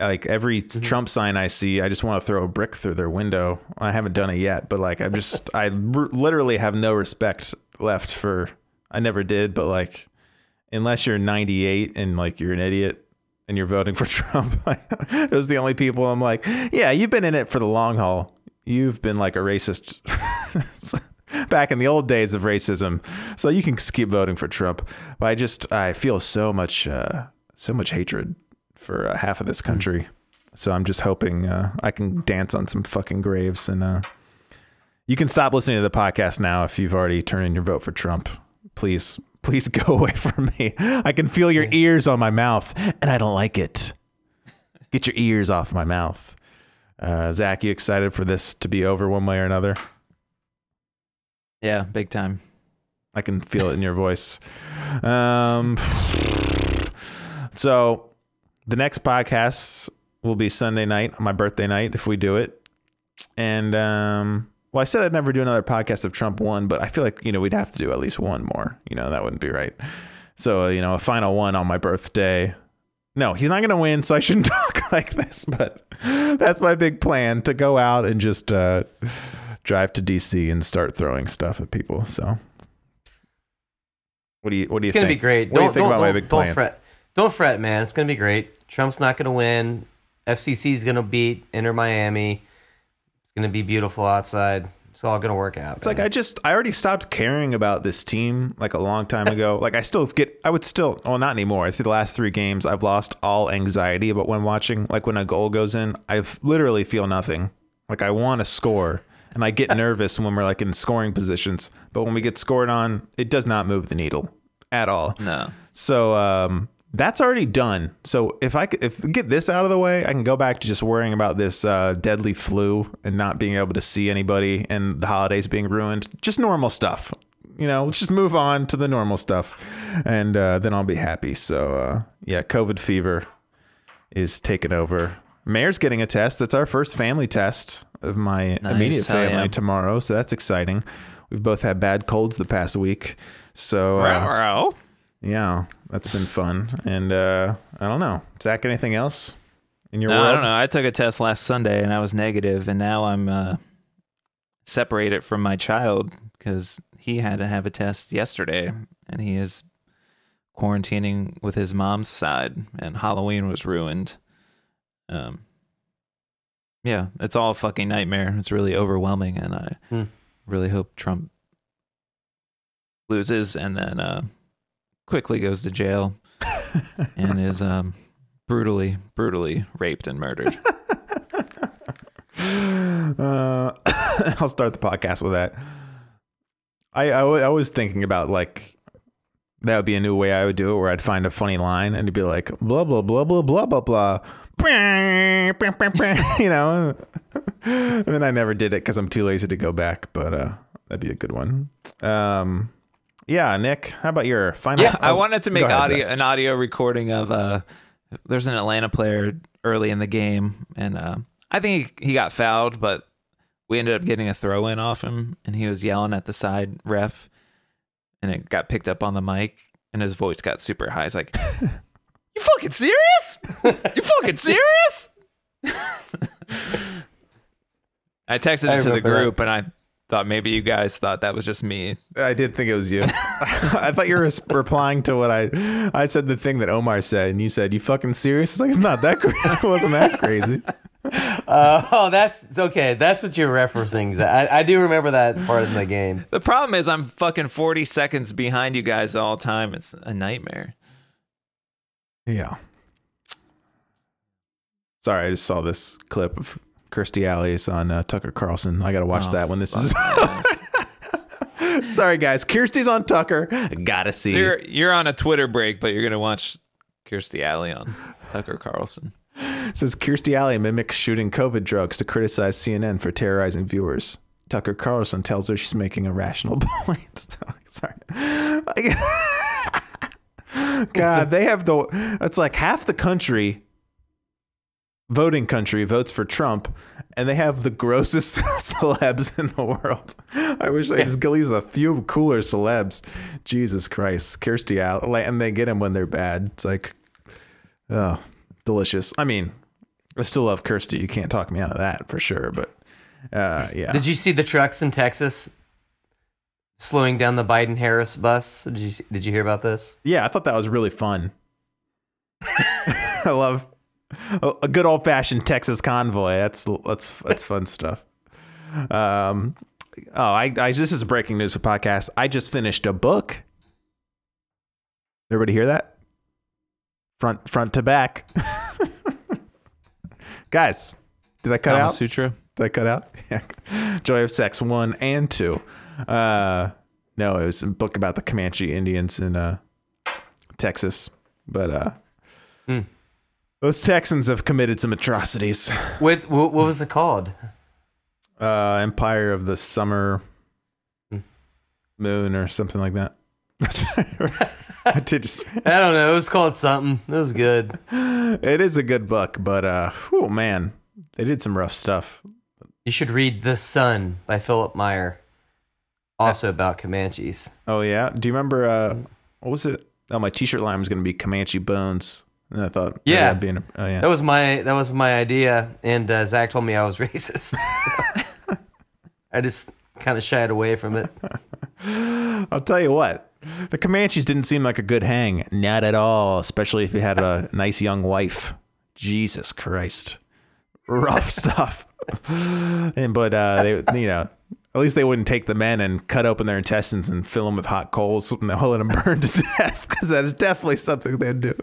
Like every Trump sign I see, I just want to throw a brick through their window. I haven't done it yet, but like I'm just, I r- literally have no respect left for. I never did, but like, unless you're 98 and like you're an idiot and you're voting for Trump, like, those are the only people I'm like, yeah, you've been in it for the long haul. You've been like a racist. back in the old days of racism. So you can keep voting for Trump. But I just I feel so much uh, so much hatred for uh, half of this country. So I'm just hoping uh, I can dance on some fucking graves and uh, you can stop listening to the podcast now if you've already turned in your vote for Trump. Please, please go away from me. I can feel your ears on my mouth, and I don't like it. Get your ears off my mouth. Uh, Zach, you excited for this to be over one way or another? Yeah, big time. I can feel it in your voice. Um, so the next podcast will be Sunday night on my birthday night if we do it. And um, well, I said I'd never do another podcast if Trump won, but I feel like you know we'd have to do at least one more. You know that wouldn't be right. So you know a final one on my birthday. No, he's not going to win, so I shouldn't talk like this. But that's my big plan to go out and just uh, drive to DC and start throwing stuff at people. So, what do you what do It's you It's gonna be great. What do you don't, think don't, about my don't- big don't plan? fret. Don't fret, man. It's gonna be great. Trump's not gonna win. FCC's gonna beat Inter Miami. It's gonna be beautiful outside. It's all gonna work out. It's like I just I already stopped caring about this team like a long time ago. like I still get I would still well not anymore. I see the last three games I've lost all anxiety about when watching. Like when a goal goes in, I literally feel nothing. Like I want to score and I get nervous when we're like in scoring positions. But when we get scored on, it does not move the needle at all. No. So um, that's already done. So if I could, if get this out of the way, I can go back to just worrying about this uh, deadly flu and not being able to see anybody and the holidays being ruined. Just normal stuff. You know, let's just move on to the normal stuff, and uh, then I'll be happy. So uh, yeah, COVID fever is taking over. Mayor's getting a test. That's our first family test of my Nice. immediate family tomorrow. So that's exciting. We've both had bad colds the past week. So uh, Row. Yeah, that's been fun. And uh, I don't know. Zach, anything else in your No, world? I don't know. I took a test last Sunday and I was negative, and now I'm uh, separated from my child because he had to have a test yesterday, and he is quarantining with his mom's side, and Halloween was ruined. Um, yeah, it's all a fucking nightmare. It's really overwhelming, and I Hmm. really hope Trump loses and then uh, quickly goes to jail and is um, brutally, brutally raped and murdered. Uh, I'll start the podcast with that. I, I, was thinking about like that would be a new way I would do it, where I'd find a funny line and it'd be like blah blah blah blah blah blah blah, you know. and then I never did it because I'm too lazy to go back. But uh, that'd be a good one. Um, yeah, Nick, how about your final? Yeah, I oh, wanted to make audio Zach. an audio recording of uh there's an Atlanta player early in the game and uh I think he, he got fouled, but we ended up getting a throw in off him and he was yelling at the side ref and it got picked up on the mic and his voice got super high. It's like You fucking serious? You fucking serious? I texted I it to the remember that. group and I thought maybe you guys thought that was just me. I did think it was you. I thought you were replying to what I I said the thing that Omar said, and you said, "You fucking serious?" It's like it's not that crazy. it wasn't that crazy. Uh, oh, that's it's okay. That's what you're referencing. I, I do remember that part of the game. The problem is I'm fucking 40 seconds behind you guys all the time. It's a nightmare. Yeah. Sorry, I just saw this clip of Kirstie Alley's on uh, Tucker Carlson. I got to watch Oh, that when this is. Sorry, guys. Kirstie's on Tucker. Gotta see. So you're, you're on a Twitter break, but you're going to watch Kirstie Alley on Tucker Carlson. says Kirstie Alley mimics shooting COVID drugs to criticize CNN for terrorizing viewers. Tucker Carlson tells her she's making a rational point. Sorry. God, they have the. It's like half the country, voting country, votes for Trump, and they have the grossest celebs in the world. I wish they just release a few cooler celebs. Jesus Christ, Kirstie Alley, and they get them when they're bad. It's like, oh, delicious. I mean, I still love Kirstie. You can't talk me out of that for sure. But uh, yeah, Did you see the trucks in Texas slowing down the Biden Harris bus? Did you did you hear about this? yeah, I thought that was really fun. I love a, good old fashioned Texas convoy. That's that's that's fun stuff. Um, oh, I, I this is breaking news for podcast. I just finished a book. Everybody hear that? Front front to back. Guys, did I cut Kama out? Sutra. Did I cut out? Yeah. Joy of Sex one and two. Uh, no, it was a book about the Comanche Indians in uh, Texas. But uh, Hmm. Those Texans have committed some atrocities. What, what what was it called? Uh, Empire of the Summer Hmm. Moon or something like that. I did just, I don't know. It was called something. It was good. it is a good book, but uh, oh man, they did some rough stuff. You should read The Son by Philipp Meyer. Also about Comanches. Oh yeah, do you remember uh, what was it? Oh, my T-shirt line was going to be Comanche Bones, and I thought, Yeah. that'd be an, oh yeah, That was my that was my idea, and uh, Zach told me I was racist. I just kind of shied away from it. I'll tell you what. The Comanches didn't seem like a good hang. Not at all, especially if you had a nice young wife. Jesus Christ. Rough stuff. and but uh they you know, at least they wouldn't take the men and cut open their intestines and fill them with hot coals and they'll let them burn to death because that is definitely something they'd do.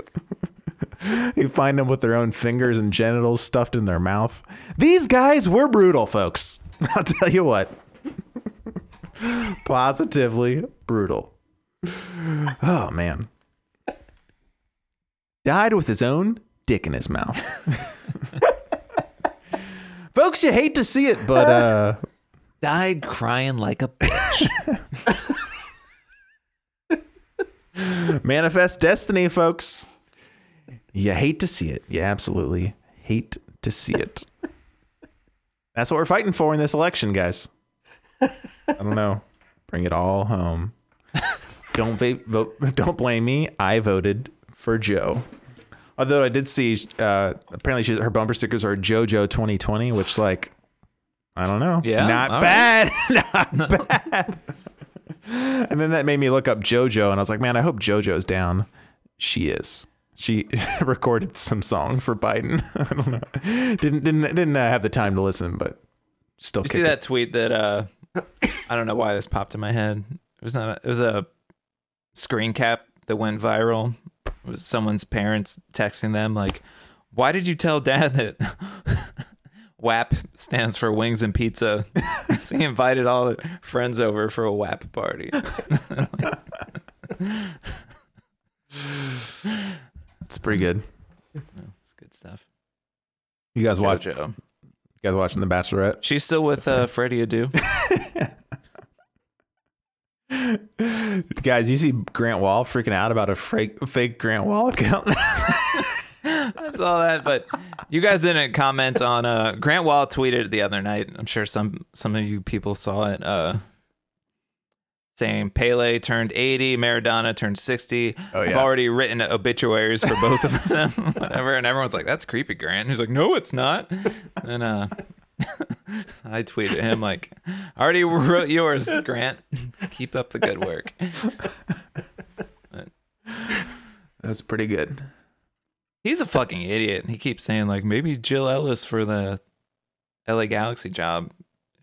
you find them with their own fingers and genitals stuffed in their mouth. These guys were brutal, folks. I'll tell you what. Positively brutal. Oh man. Died with his own dick in his mouth. Folks, you hate to see it, but uh Died crying like a bitch. manifest destiny, folks. You hate to see it. You absolutely hate to see it. That's what we're fighting for in this election, guys. I don't know. Bring it all home. Don't va- vote. Don't blame me. I voted for Joe. Although I did see, uh, apparently she, her bumper stickers are JoJo 2020, which like, I don't know. Yeah, not bad, not bad. and then that made me look up JoJo, and I was like, man, I hope JoJo's down. She is. She recorded some song for Biden. I don't know. Didn't didn't didn't uh, have the time to listen, but still. You see it. that tweet that uh I don't know why this popped in my head. It was not a, it was a screen cap that went viral. It was someone's parents texting them like, "Why did you tell dad that WAP stands for wings and pizza?" so he invited all the friends over for a WAP party. It's pretty good. It's good stuff. You guys watch? Jojo. You guys watching The Bachelorette? She's still with uh, Freddie Adu. Guys, you see Grant Wahl freaking out about a fake fake Grant Wahl account? I saw that, but you guys didn't comment on uh Grant Wahl tweeted the other night. I'm sure some some of you people saw it. Uh saying Pele turned 80, Maradona turned 60. Oh, I've already written obituaries for both of them, whatever. And everyone's like, "That's creepy, Grant." He's like, "No, it's not." And uh I tweeted him like, "I already wrote yours, Grant. Keep up the good work." That's pretty good. He's a fucking idiot. He keeps saying like maybe Jill Ellis for the LA Galaxy job.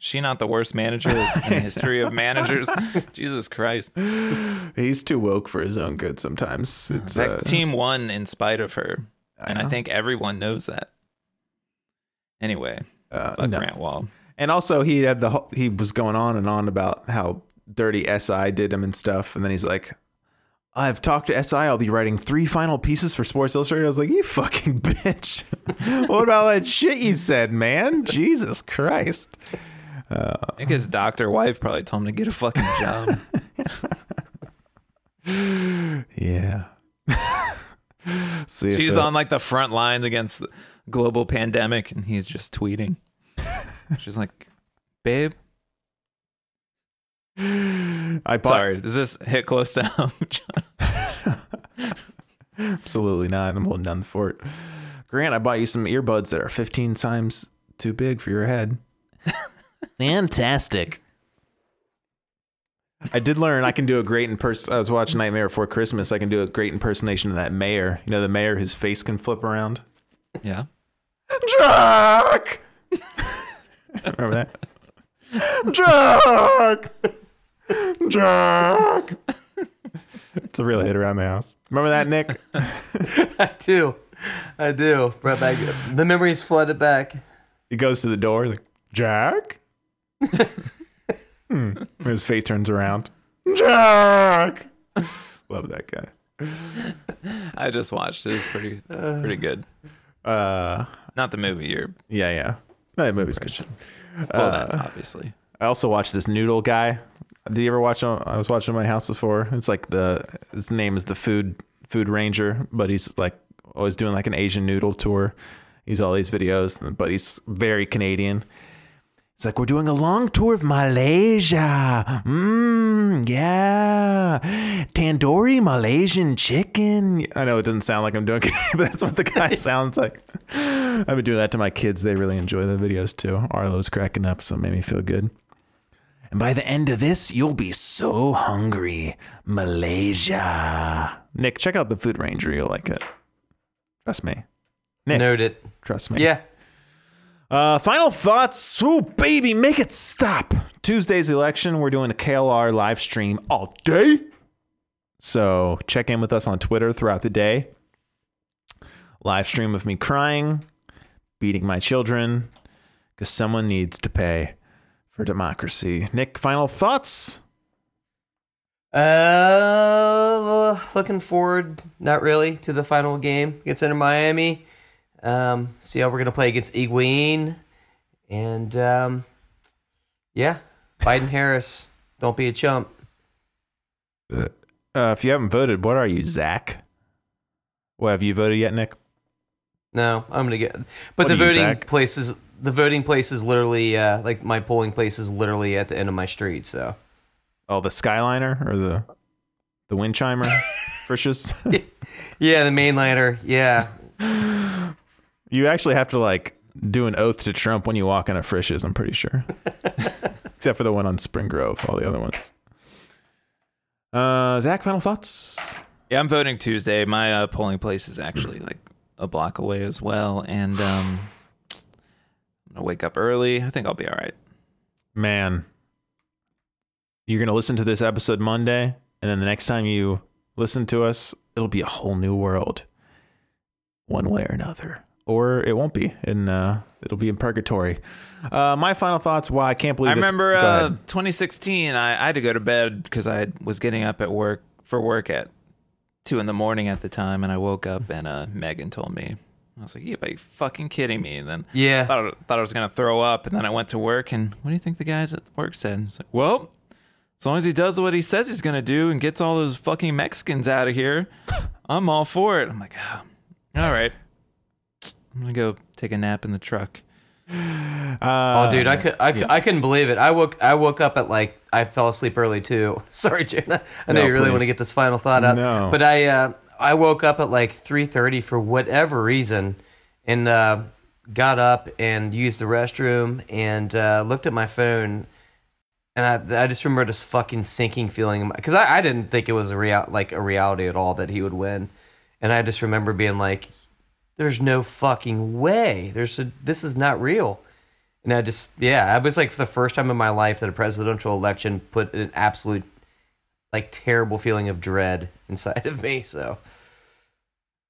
She not the worst manager in the history of managers. Jesus Christ. He's too woke for his own good sometimes. It's That uh, team won in spite of her. and I think everyone knows that. Anyway, uh, no. Grant Wahl. And also, he had the whole, he was going on and on about how dirty SI did him and stuff. And then he's like, "I've talked to SI. I'll be writing three final pieces for Sports Illustrated." I was like, "You fucking bitch! what about that shit you said, man? Jesus Christ!" I think his doctor wife probably told him to get a fucking job. Yeah. See She's uh, on like the front lines against the global pandemic and he's just tweeting. She's like, babe, I bought, sorry, does this hit close to home? Absolutely not. I'm holding down the fort. Grant, I bought you some earbuds that are 15 times too big for your head. Fantastic. I did learn I can do a great imperson. I was watching Nightmare Before Christmas. I can do a great impersonation of that mayor. You know, the mayor, his face can flip around. yeah. Jack! Remember that? Jack, Jack. It's a real hit around the house. Remember that, Nick? I do. I do. Brought back the memories flooded back. He goes to the door, like, Jack? Hmm. His face turns around. Jack! Love that guy. I just watched it. It's pretty pretty good. Uh, Not the movie. You're yeah, yeah. That movie's good. well, that obviously. I also watched this noodle guy. Did you ever watch him? I was watching my house before. It's like the his name is the food food ranger, but he's like always doing like an Asian noodle tour. He's all these videos, but he's very Canadian. It's like we're doing a long tour of Malaysia. Mmm, yeah. Tandoori Malaysian chicken. I know it doesn't sound like I'm doing it, but that's what the guy sounds like. I've been doing that to my kids. They really enjoy the videos too. Arlo's cracking up, so it made me feel good. And by the end of this, you'll be so hungry. Malaysia. Nick, check out the Food Ranger. You'll like it. Trust me. Nick, Note it. trust me. Yeah. Uh, final thoughts. Ooh, baby, make it stop. Tuesday's election, we're doing a KLR live stream all day. So check in with us on Twitter throughout the day. Live stream of me crying, beating my children, because someone needs to pay for democracy. Nick, final thoughts? Uh, looking forward, not really, to the final game against Inter Miami. Um, see how we're gonna play against Higuaín, and um, yeah, Biden Harris. Don't be a chump. Uh, if you haven't voted, what are you, Zach? Well, have you voted yet, Nick? No, I'm gonna get. What But the are you, voting Zach? place is the voting place is literally uh, like my polling place is literally at the end of my street. So Oh, the Skyliner or the the wind chimer? Frisch's? yeah, the mainliner. Yeah, You actually have to like do an oath to Trump when you walk in a Frisch's, I'm pretty sure. Except for the one on Spring Grove, all the other ones. Uh, Zach, final thoughts? Yeah, I'm voting Tuesday. My uh, polling place is actually like a block away as well, and um, I'm gonna wake up early. I think I'll be all right. Man, you're going to listen to this episode Monday, and then the next time you listen to us, it'll be a whole new world, one way or another. Or it won't be, and uh, it'll be in purgatory. Uh, my final thoughts. Why I can't believe I this- remember uh, 2016. I, I had to go to bed because I was getting up at work for work at two in the morning at the time, and I woke up and uh, Megan told me. I was like, "You are fucking kidding me?" And then yeah. thought I, thought I was gonna throw up, and then I went to work, and what do you think the guys at work said? It's like, well, as long as he does what he says he's gonna do and gets all those fucking Mexicans out of here, I'm all for it. I'm like, oh, all right, I'm gonna go take a nap in the truck. Uh, Oh, dude, I could, I, could, I couldn't believe it. I woke, I woke up at like, I fell asleep early too. Sorry, Jared. I know No, you really want to get this final thought out, No. but I, uh, I woke up at like three thirty for whatever reason, and uh, got up and used the restroom and uh, looked at my phone, and I, I just remember this fucking sinking feeling because I, I didn't think it was a real, like a reality at all that he would win, and I just remember being like, "There's no fucking way. There's a, this is not real." And I just, yeah, I was like for the first time in my life that a presidential election put an absolute, like, terrible feeling of dread inside of me. So,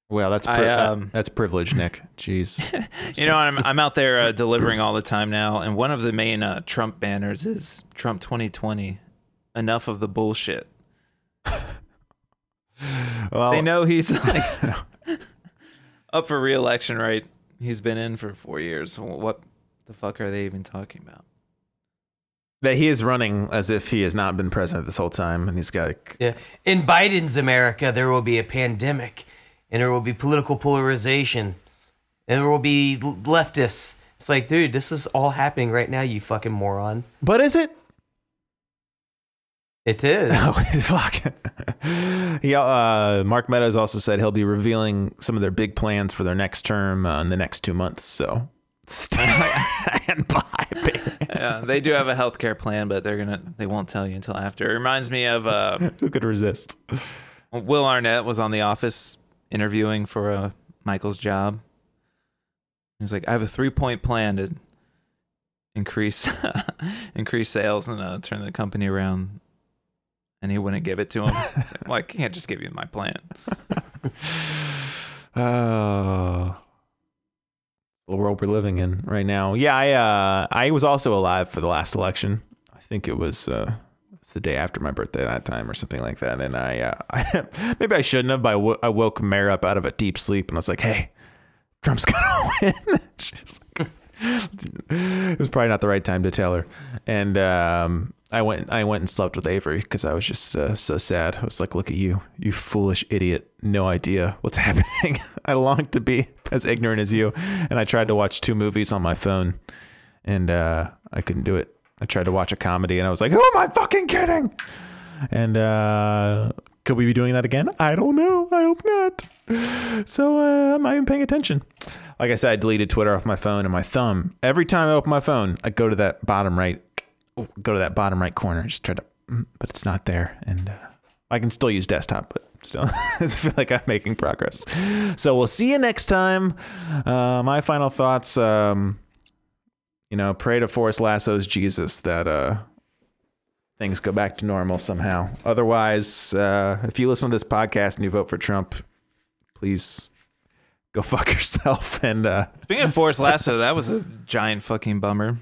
Well, that's pri- that- um, that's privilege, Nick. Jeez. You know, I'm I'm out there uh, delivering all the time now, and one of the main uh, Trump banners is Trump 2020. Enough of the bullshit. Well, They know he's like up for re-election, right? He's been in for four years. What the fuck are they even talking about? that he is running as if he has not been president this whole time, and he's got. Like, yeah. In Biden's America, there will be a pandemic, and there will be political polarization, and there will be leftists. It's like, dude, this is all happening right now, you fucking moron. but is it? It is. Oh, fuck. he, uh, Mark Meadows also said he'll be revealing some of their big plans for their next term uh, in the next two months. So stand by, baby. Yeah, they do have a healthcare plan, but they're gonna they won't tell you until after. It reminds me of uh, Who could resist? Will Arnett was on The Office interviewing for uh, Michael's job. He was like, "I have a three point plan to increase increase sales and uh, turn the company around. And he wouldn't give it to him. It's like, I can't just give you my plant. Oh, the world we're living in right now. Yeah, I uh, I was also alive for the last election. I think it was uh, it's the day after my birthday that time or something like that. And I, uh, I maybe I shouldn't have, but I, w- I woke Mare up out of a deep sleep and I was like, "Hey, Trump's gonna win." Like, it was probably not the right time to tell her. And um, I went, I went and slept with Avery because I was just uh, so sad. I was like, "Look at you, you foolish idiot! No idea what's happening." I longed to be as ignorant as you, and I tried to watch two movies on my phone, and uh, I couldn't do it. I tried to watch a comedy, and I was like, "Who am I fucking kidding?" And uh, could we be doing that again? I don't know. I hope not. So uh, I'm not even paying attention. Like I said, I deleted Twitter off my phone, and my thumb. Every time I open my phone, I go to that bottom right, go to that bottom right corner, just try to, mm, but it's not there, and uh, I can still use desktop, but still, I feel like I'm making progress. So we'll see you next time. Uh, my final thoughts. Um, you know, pray to Forrest Lasso's Jesus that uh, things go back to normal somehow. Otherwise, uh, if you listen to this podcast and you vote for Trump, please go fuck yourself. And uh, Speaking of Forrest Lasso, that was a giant fucking bummer.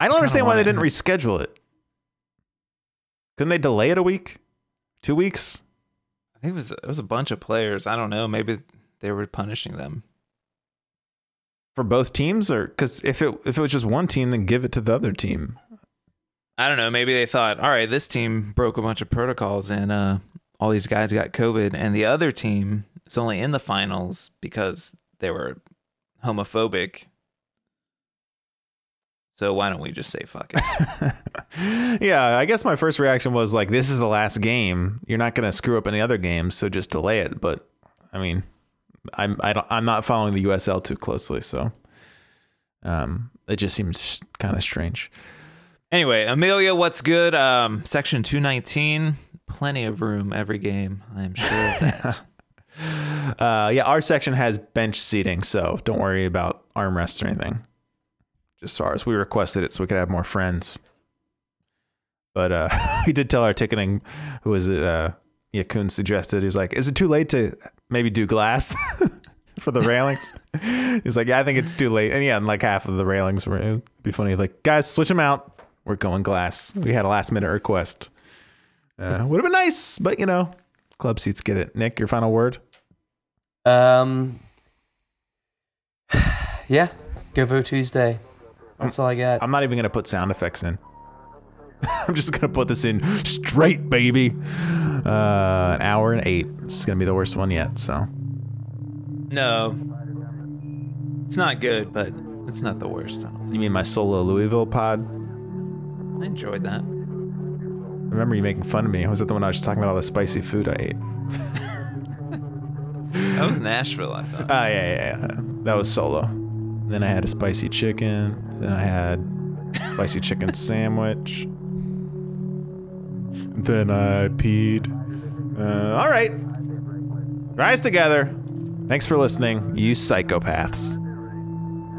I don't understand why they didn't reschedule it. Couldn't they delay it a week, two weeks? I think it was it was a bunch of players. I don't know. Maybe they were punishing them. for both teams, or because if it if it was just one team, then give it to the other team. I don't know. Maybe they thought, all right, this team broke a bunch of protocols and uh, all these guys got COVID, and the other team is only in the finals because they were homophobic. So why don't we just say fuck it? yeah, I guess my first reaction was like, "This is the last game. You're not going to screw up any other games, so just delay it." But I mean, I'm I don't I'm not following the USL too closely, so um, it just seems kind of strange. anyway, Amelia, what's good? Um, section two nineteen, plenty of room every game. I'm sure of that. Uh, yeah, our section has bench seating, so don't worry about armrests or anything. Just far as we requested it, so we could have more friends. But uh, we did tell our ticketing, who was? Uh, yeah, Kuhn suggested. he's like, "Is it too late to maybe do glass for the railings?" He's like, "Yeah, I think it's too late." And yeah, and like half of the railings were. It'd be funny, like guys, switch them out. We're going glass. We had a last minute request. Uh, would have been nice, but you know, club seats get it. Nick, your final word. Um. Yeah, go vote Tuesday. That's all I got. I'm not even gonna put sound effects in. I'm just gonna put this in straight, baby. Uh, an hour and eight. This is gonna be the worst one yet. So no, it's not good, but it's not the worst. You mean my solo Louisville pod? I enjoyed that. I remember you making fun of me. I was that the one I was talking about all the spicy food I ate? That was Nashville, I thought. Ah, yeah, yeah, yeah. That was solo. Then I had a spicy chicken. Then I had a spicy chicken sandwich. Then I peed. Uh, all right. Rise together. Thanks for listening, you psychopaths.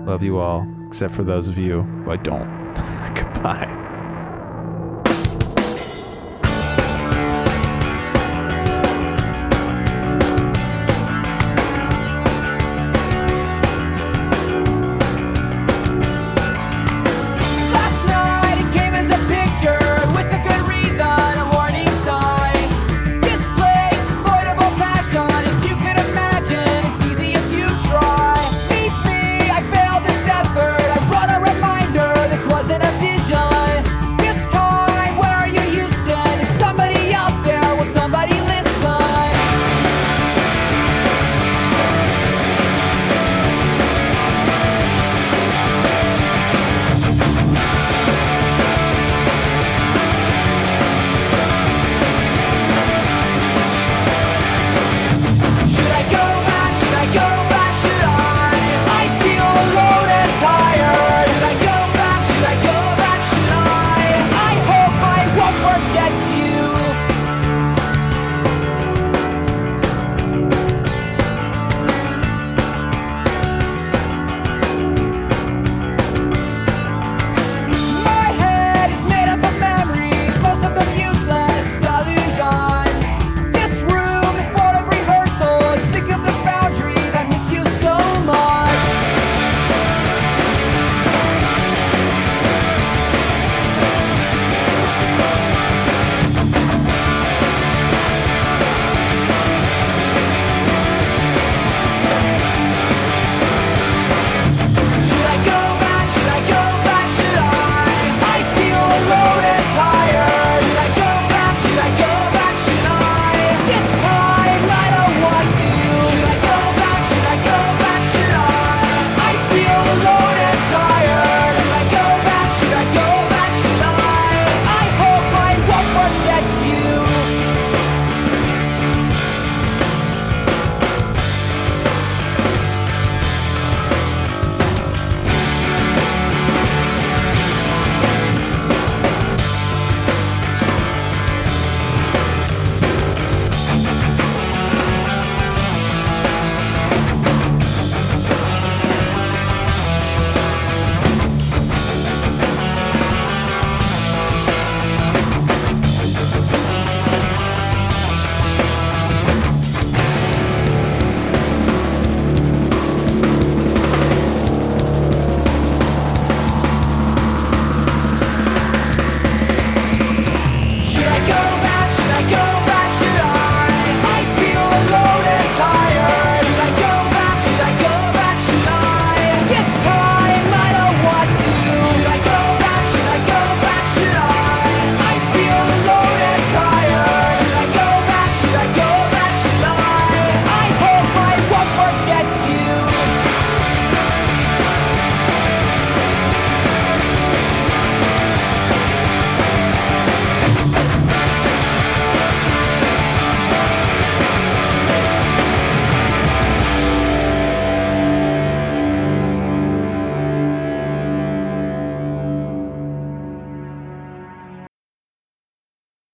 Love you all, except for those of you who I don't. Goodbye.